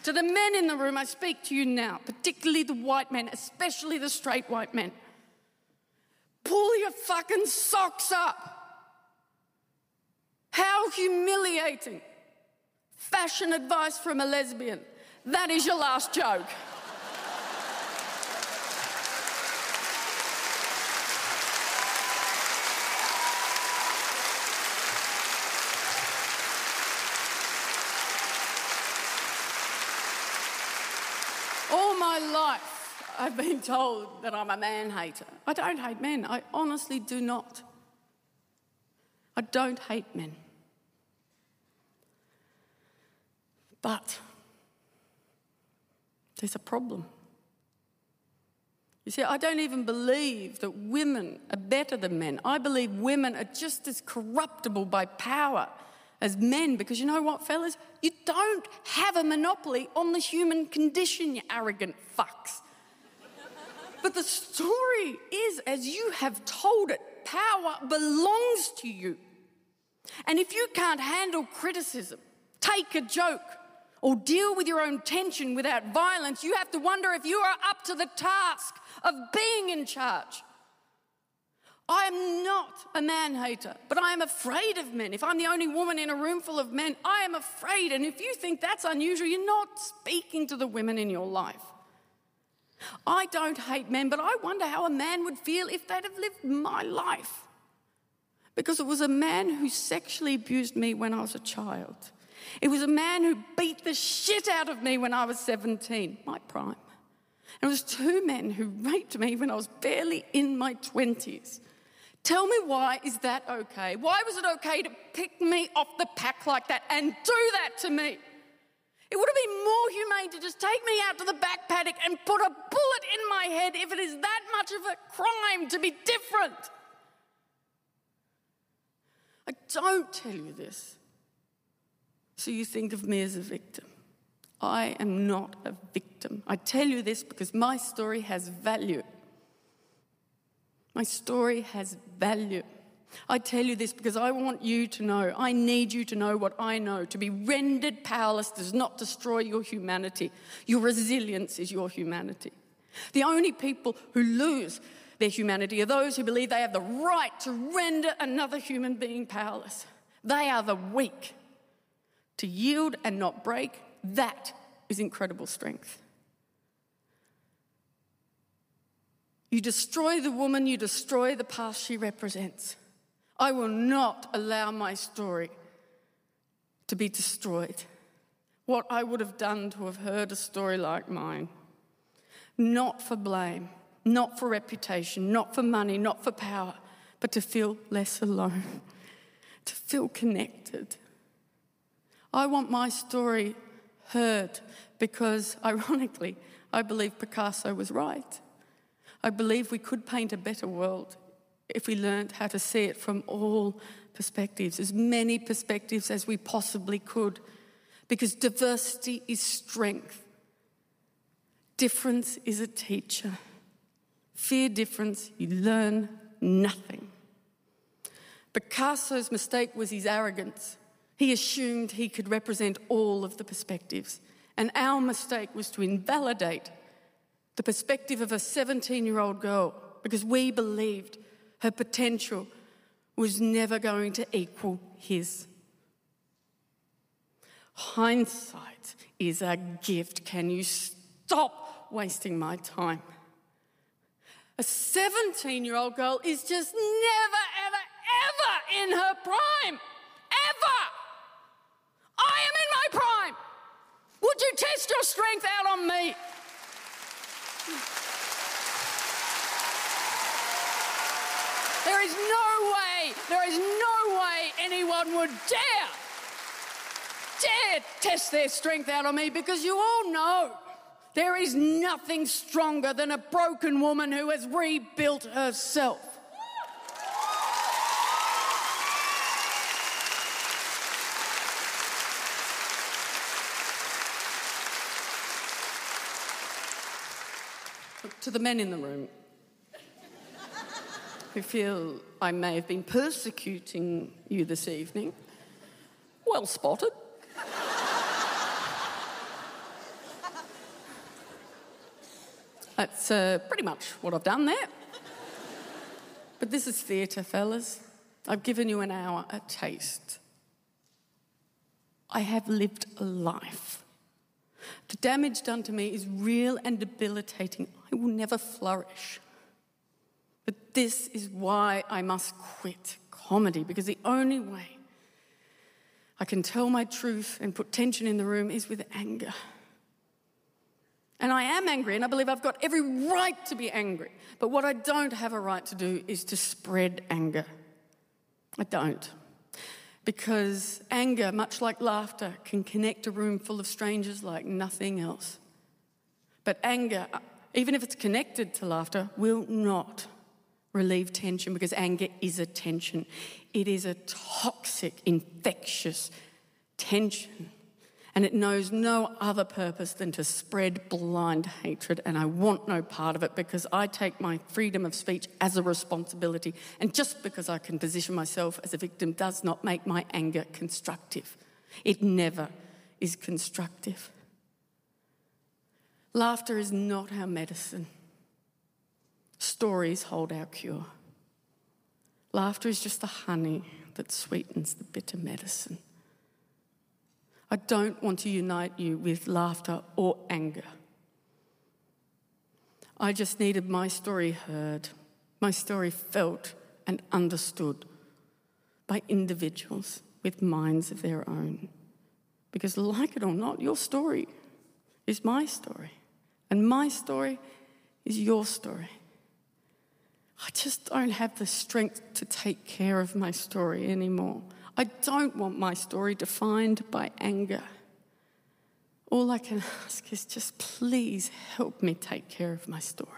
to the men in the room, I speak to you now, particularly the white men, especially the straight white men. Pull your fucking socks up. How humiliating. Fashion advice from a lesbian. That is your last joke. I've been told that I'm a man hater. I don't hate men. I honestly do not. I don't hate men. But there's a problem. You see, I don't even believe that women are better than men. I believe women are just as corruptible by power as men because you know what, fellas? You don't have a monopoly on the human condition, you arrogant fucks. but the story is, as you have told it, power belongs to you. And if you can't handle criticism, take a joke, or deal with your own tension without violence, you have to wonder if you are up to the task of being in charge. I am not a man hater, but I am afraid of men. If I'm the only woman in a room full of men, I am afraid. And if you think that's unusual, you're not speaking to the women in your life. I don't hate men, but I wonder how a man would feel if they'd have lived my life. Because it was a man who sexually abused me when I was a child. It was a man who beat the shit out of me when I was 17, my prime. And it was two men who raped me when I was barely in my 20s. Tell me why is that okay? Why was it okay to pick me off the pack like that and do that to me? It would have been more humane to just take me out to the back paddock and put a bullet in my head if it is that much of a crime to be different. I don't tell you this so you think of me as a victim. I am not a victim. I tell you this because my story has value. My story has value. I tell you this because I want you to know, I need you to know what I know. To be rendered powerless does not destroy your humanity. Your resilience is your humanity. The only people who lose their humanity are those who believe they have the right to render another human being powerless. They are the weak. To yield and not break, that is incredible strength. You destroy the woman, you destroy the past she represents. I will not allow my story to be destroyed. What I would have done to have heard a story like mine. Not for blame, not for reputation, not for money, not for power, but to feel less alone, to feel connected. I want my story heard because, ironically, I believe Picasso was right. I believe we could paint a better world if we learned how to see it from all perspectives, as many perspectives as we possibly could, because diversity is strength. Difference is a teacher. Fear difference, you learn nothing. Picasso's mistake was his arrogance. He assumed he could represent all of the perspectives. And our mistake was to invalidate the perspective of a 17 year old girl because we believed her potential was never going to equal his. Hindsight is a gift. Can you stop wasting my time? A 17 year old girl is just never, ever, ever in her prime. Ever. I am in my prime. Would you test your strength out on me? There is no way, there is no way anyone would dare, dare test their strength out on me because you all know there is nothing stronger than a broken woman who has rebuilt herself. To the men in the room who feel I may have been persecuting you this evening, well spotted. That's uh, pretty much what I've done there. But this is theatre, fellas. I've given you an hour, a taste. I have lived a life. The damage done to me is real and debilitating. I will never flourish. But this is why I must quit comedy, because the only way I can tell my truth and put tension in the room is with anger. And I am angry, and I believe I've got every right to be angry. But what I don't have a right to do is to spread anger. I don't. Because anger, much like laughter, can connect a room full of strangers like nothing else. But anger, even if it's connected to laughter, will not relieve tension because anger is a tension. It is a toxic, infectious tension and it knows no other purpose than to spread blind hatred. And I want no part of it because I take my freedom of speech as a responsibility. And just because I can position myself as a victim does not make my anger constructive. It never is constructive. Laughter is not our medicine, stories hold our cure. Laughter is just the honey that sweetens the bitter medicine. I don't want to unite you with laughter or anger. I just needed my story heard, my story felt and understood by individuals with minds of their own. Because, like it or not, your story is my story, and my story is your story. I just don't have the strength to take care of my story anymore. I don't want my story defined by anger. All I can ask is just please help me take care of my story.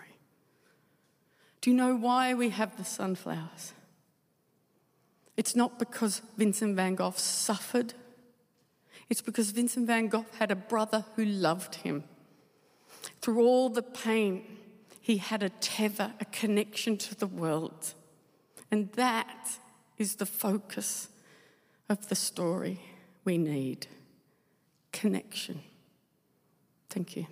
Do you know why we have the sunflowers? It's not because Vincent van Gogh suffered. It's because Vincent van Gogh had a brother who loved him. Through all the pain, he had a tether, a connection to the world. And that is the focus of the story we need connection. Thank you.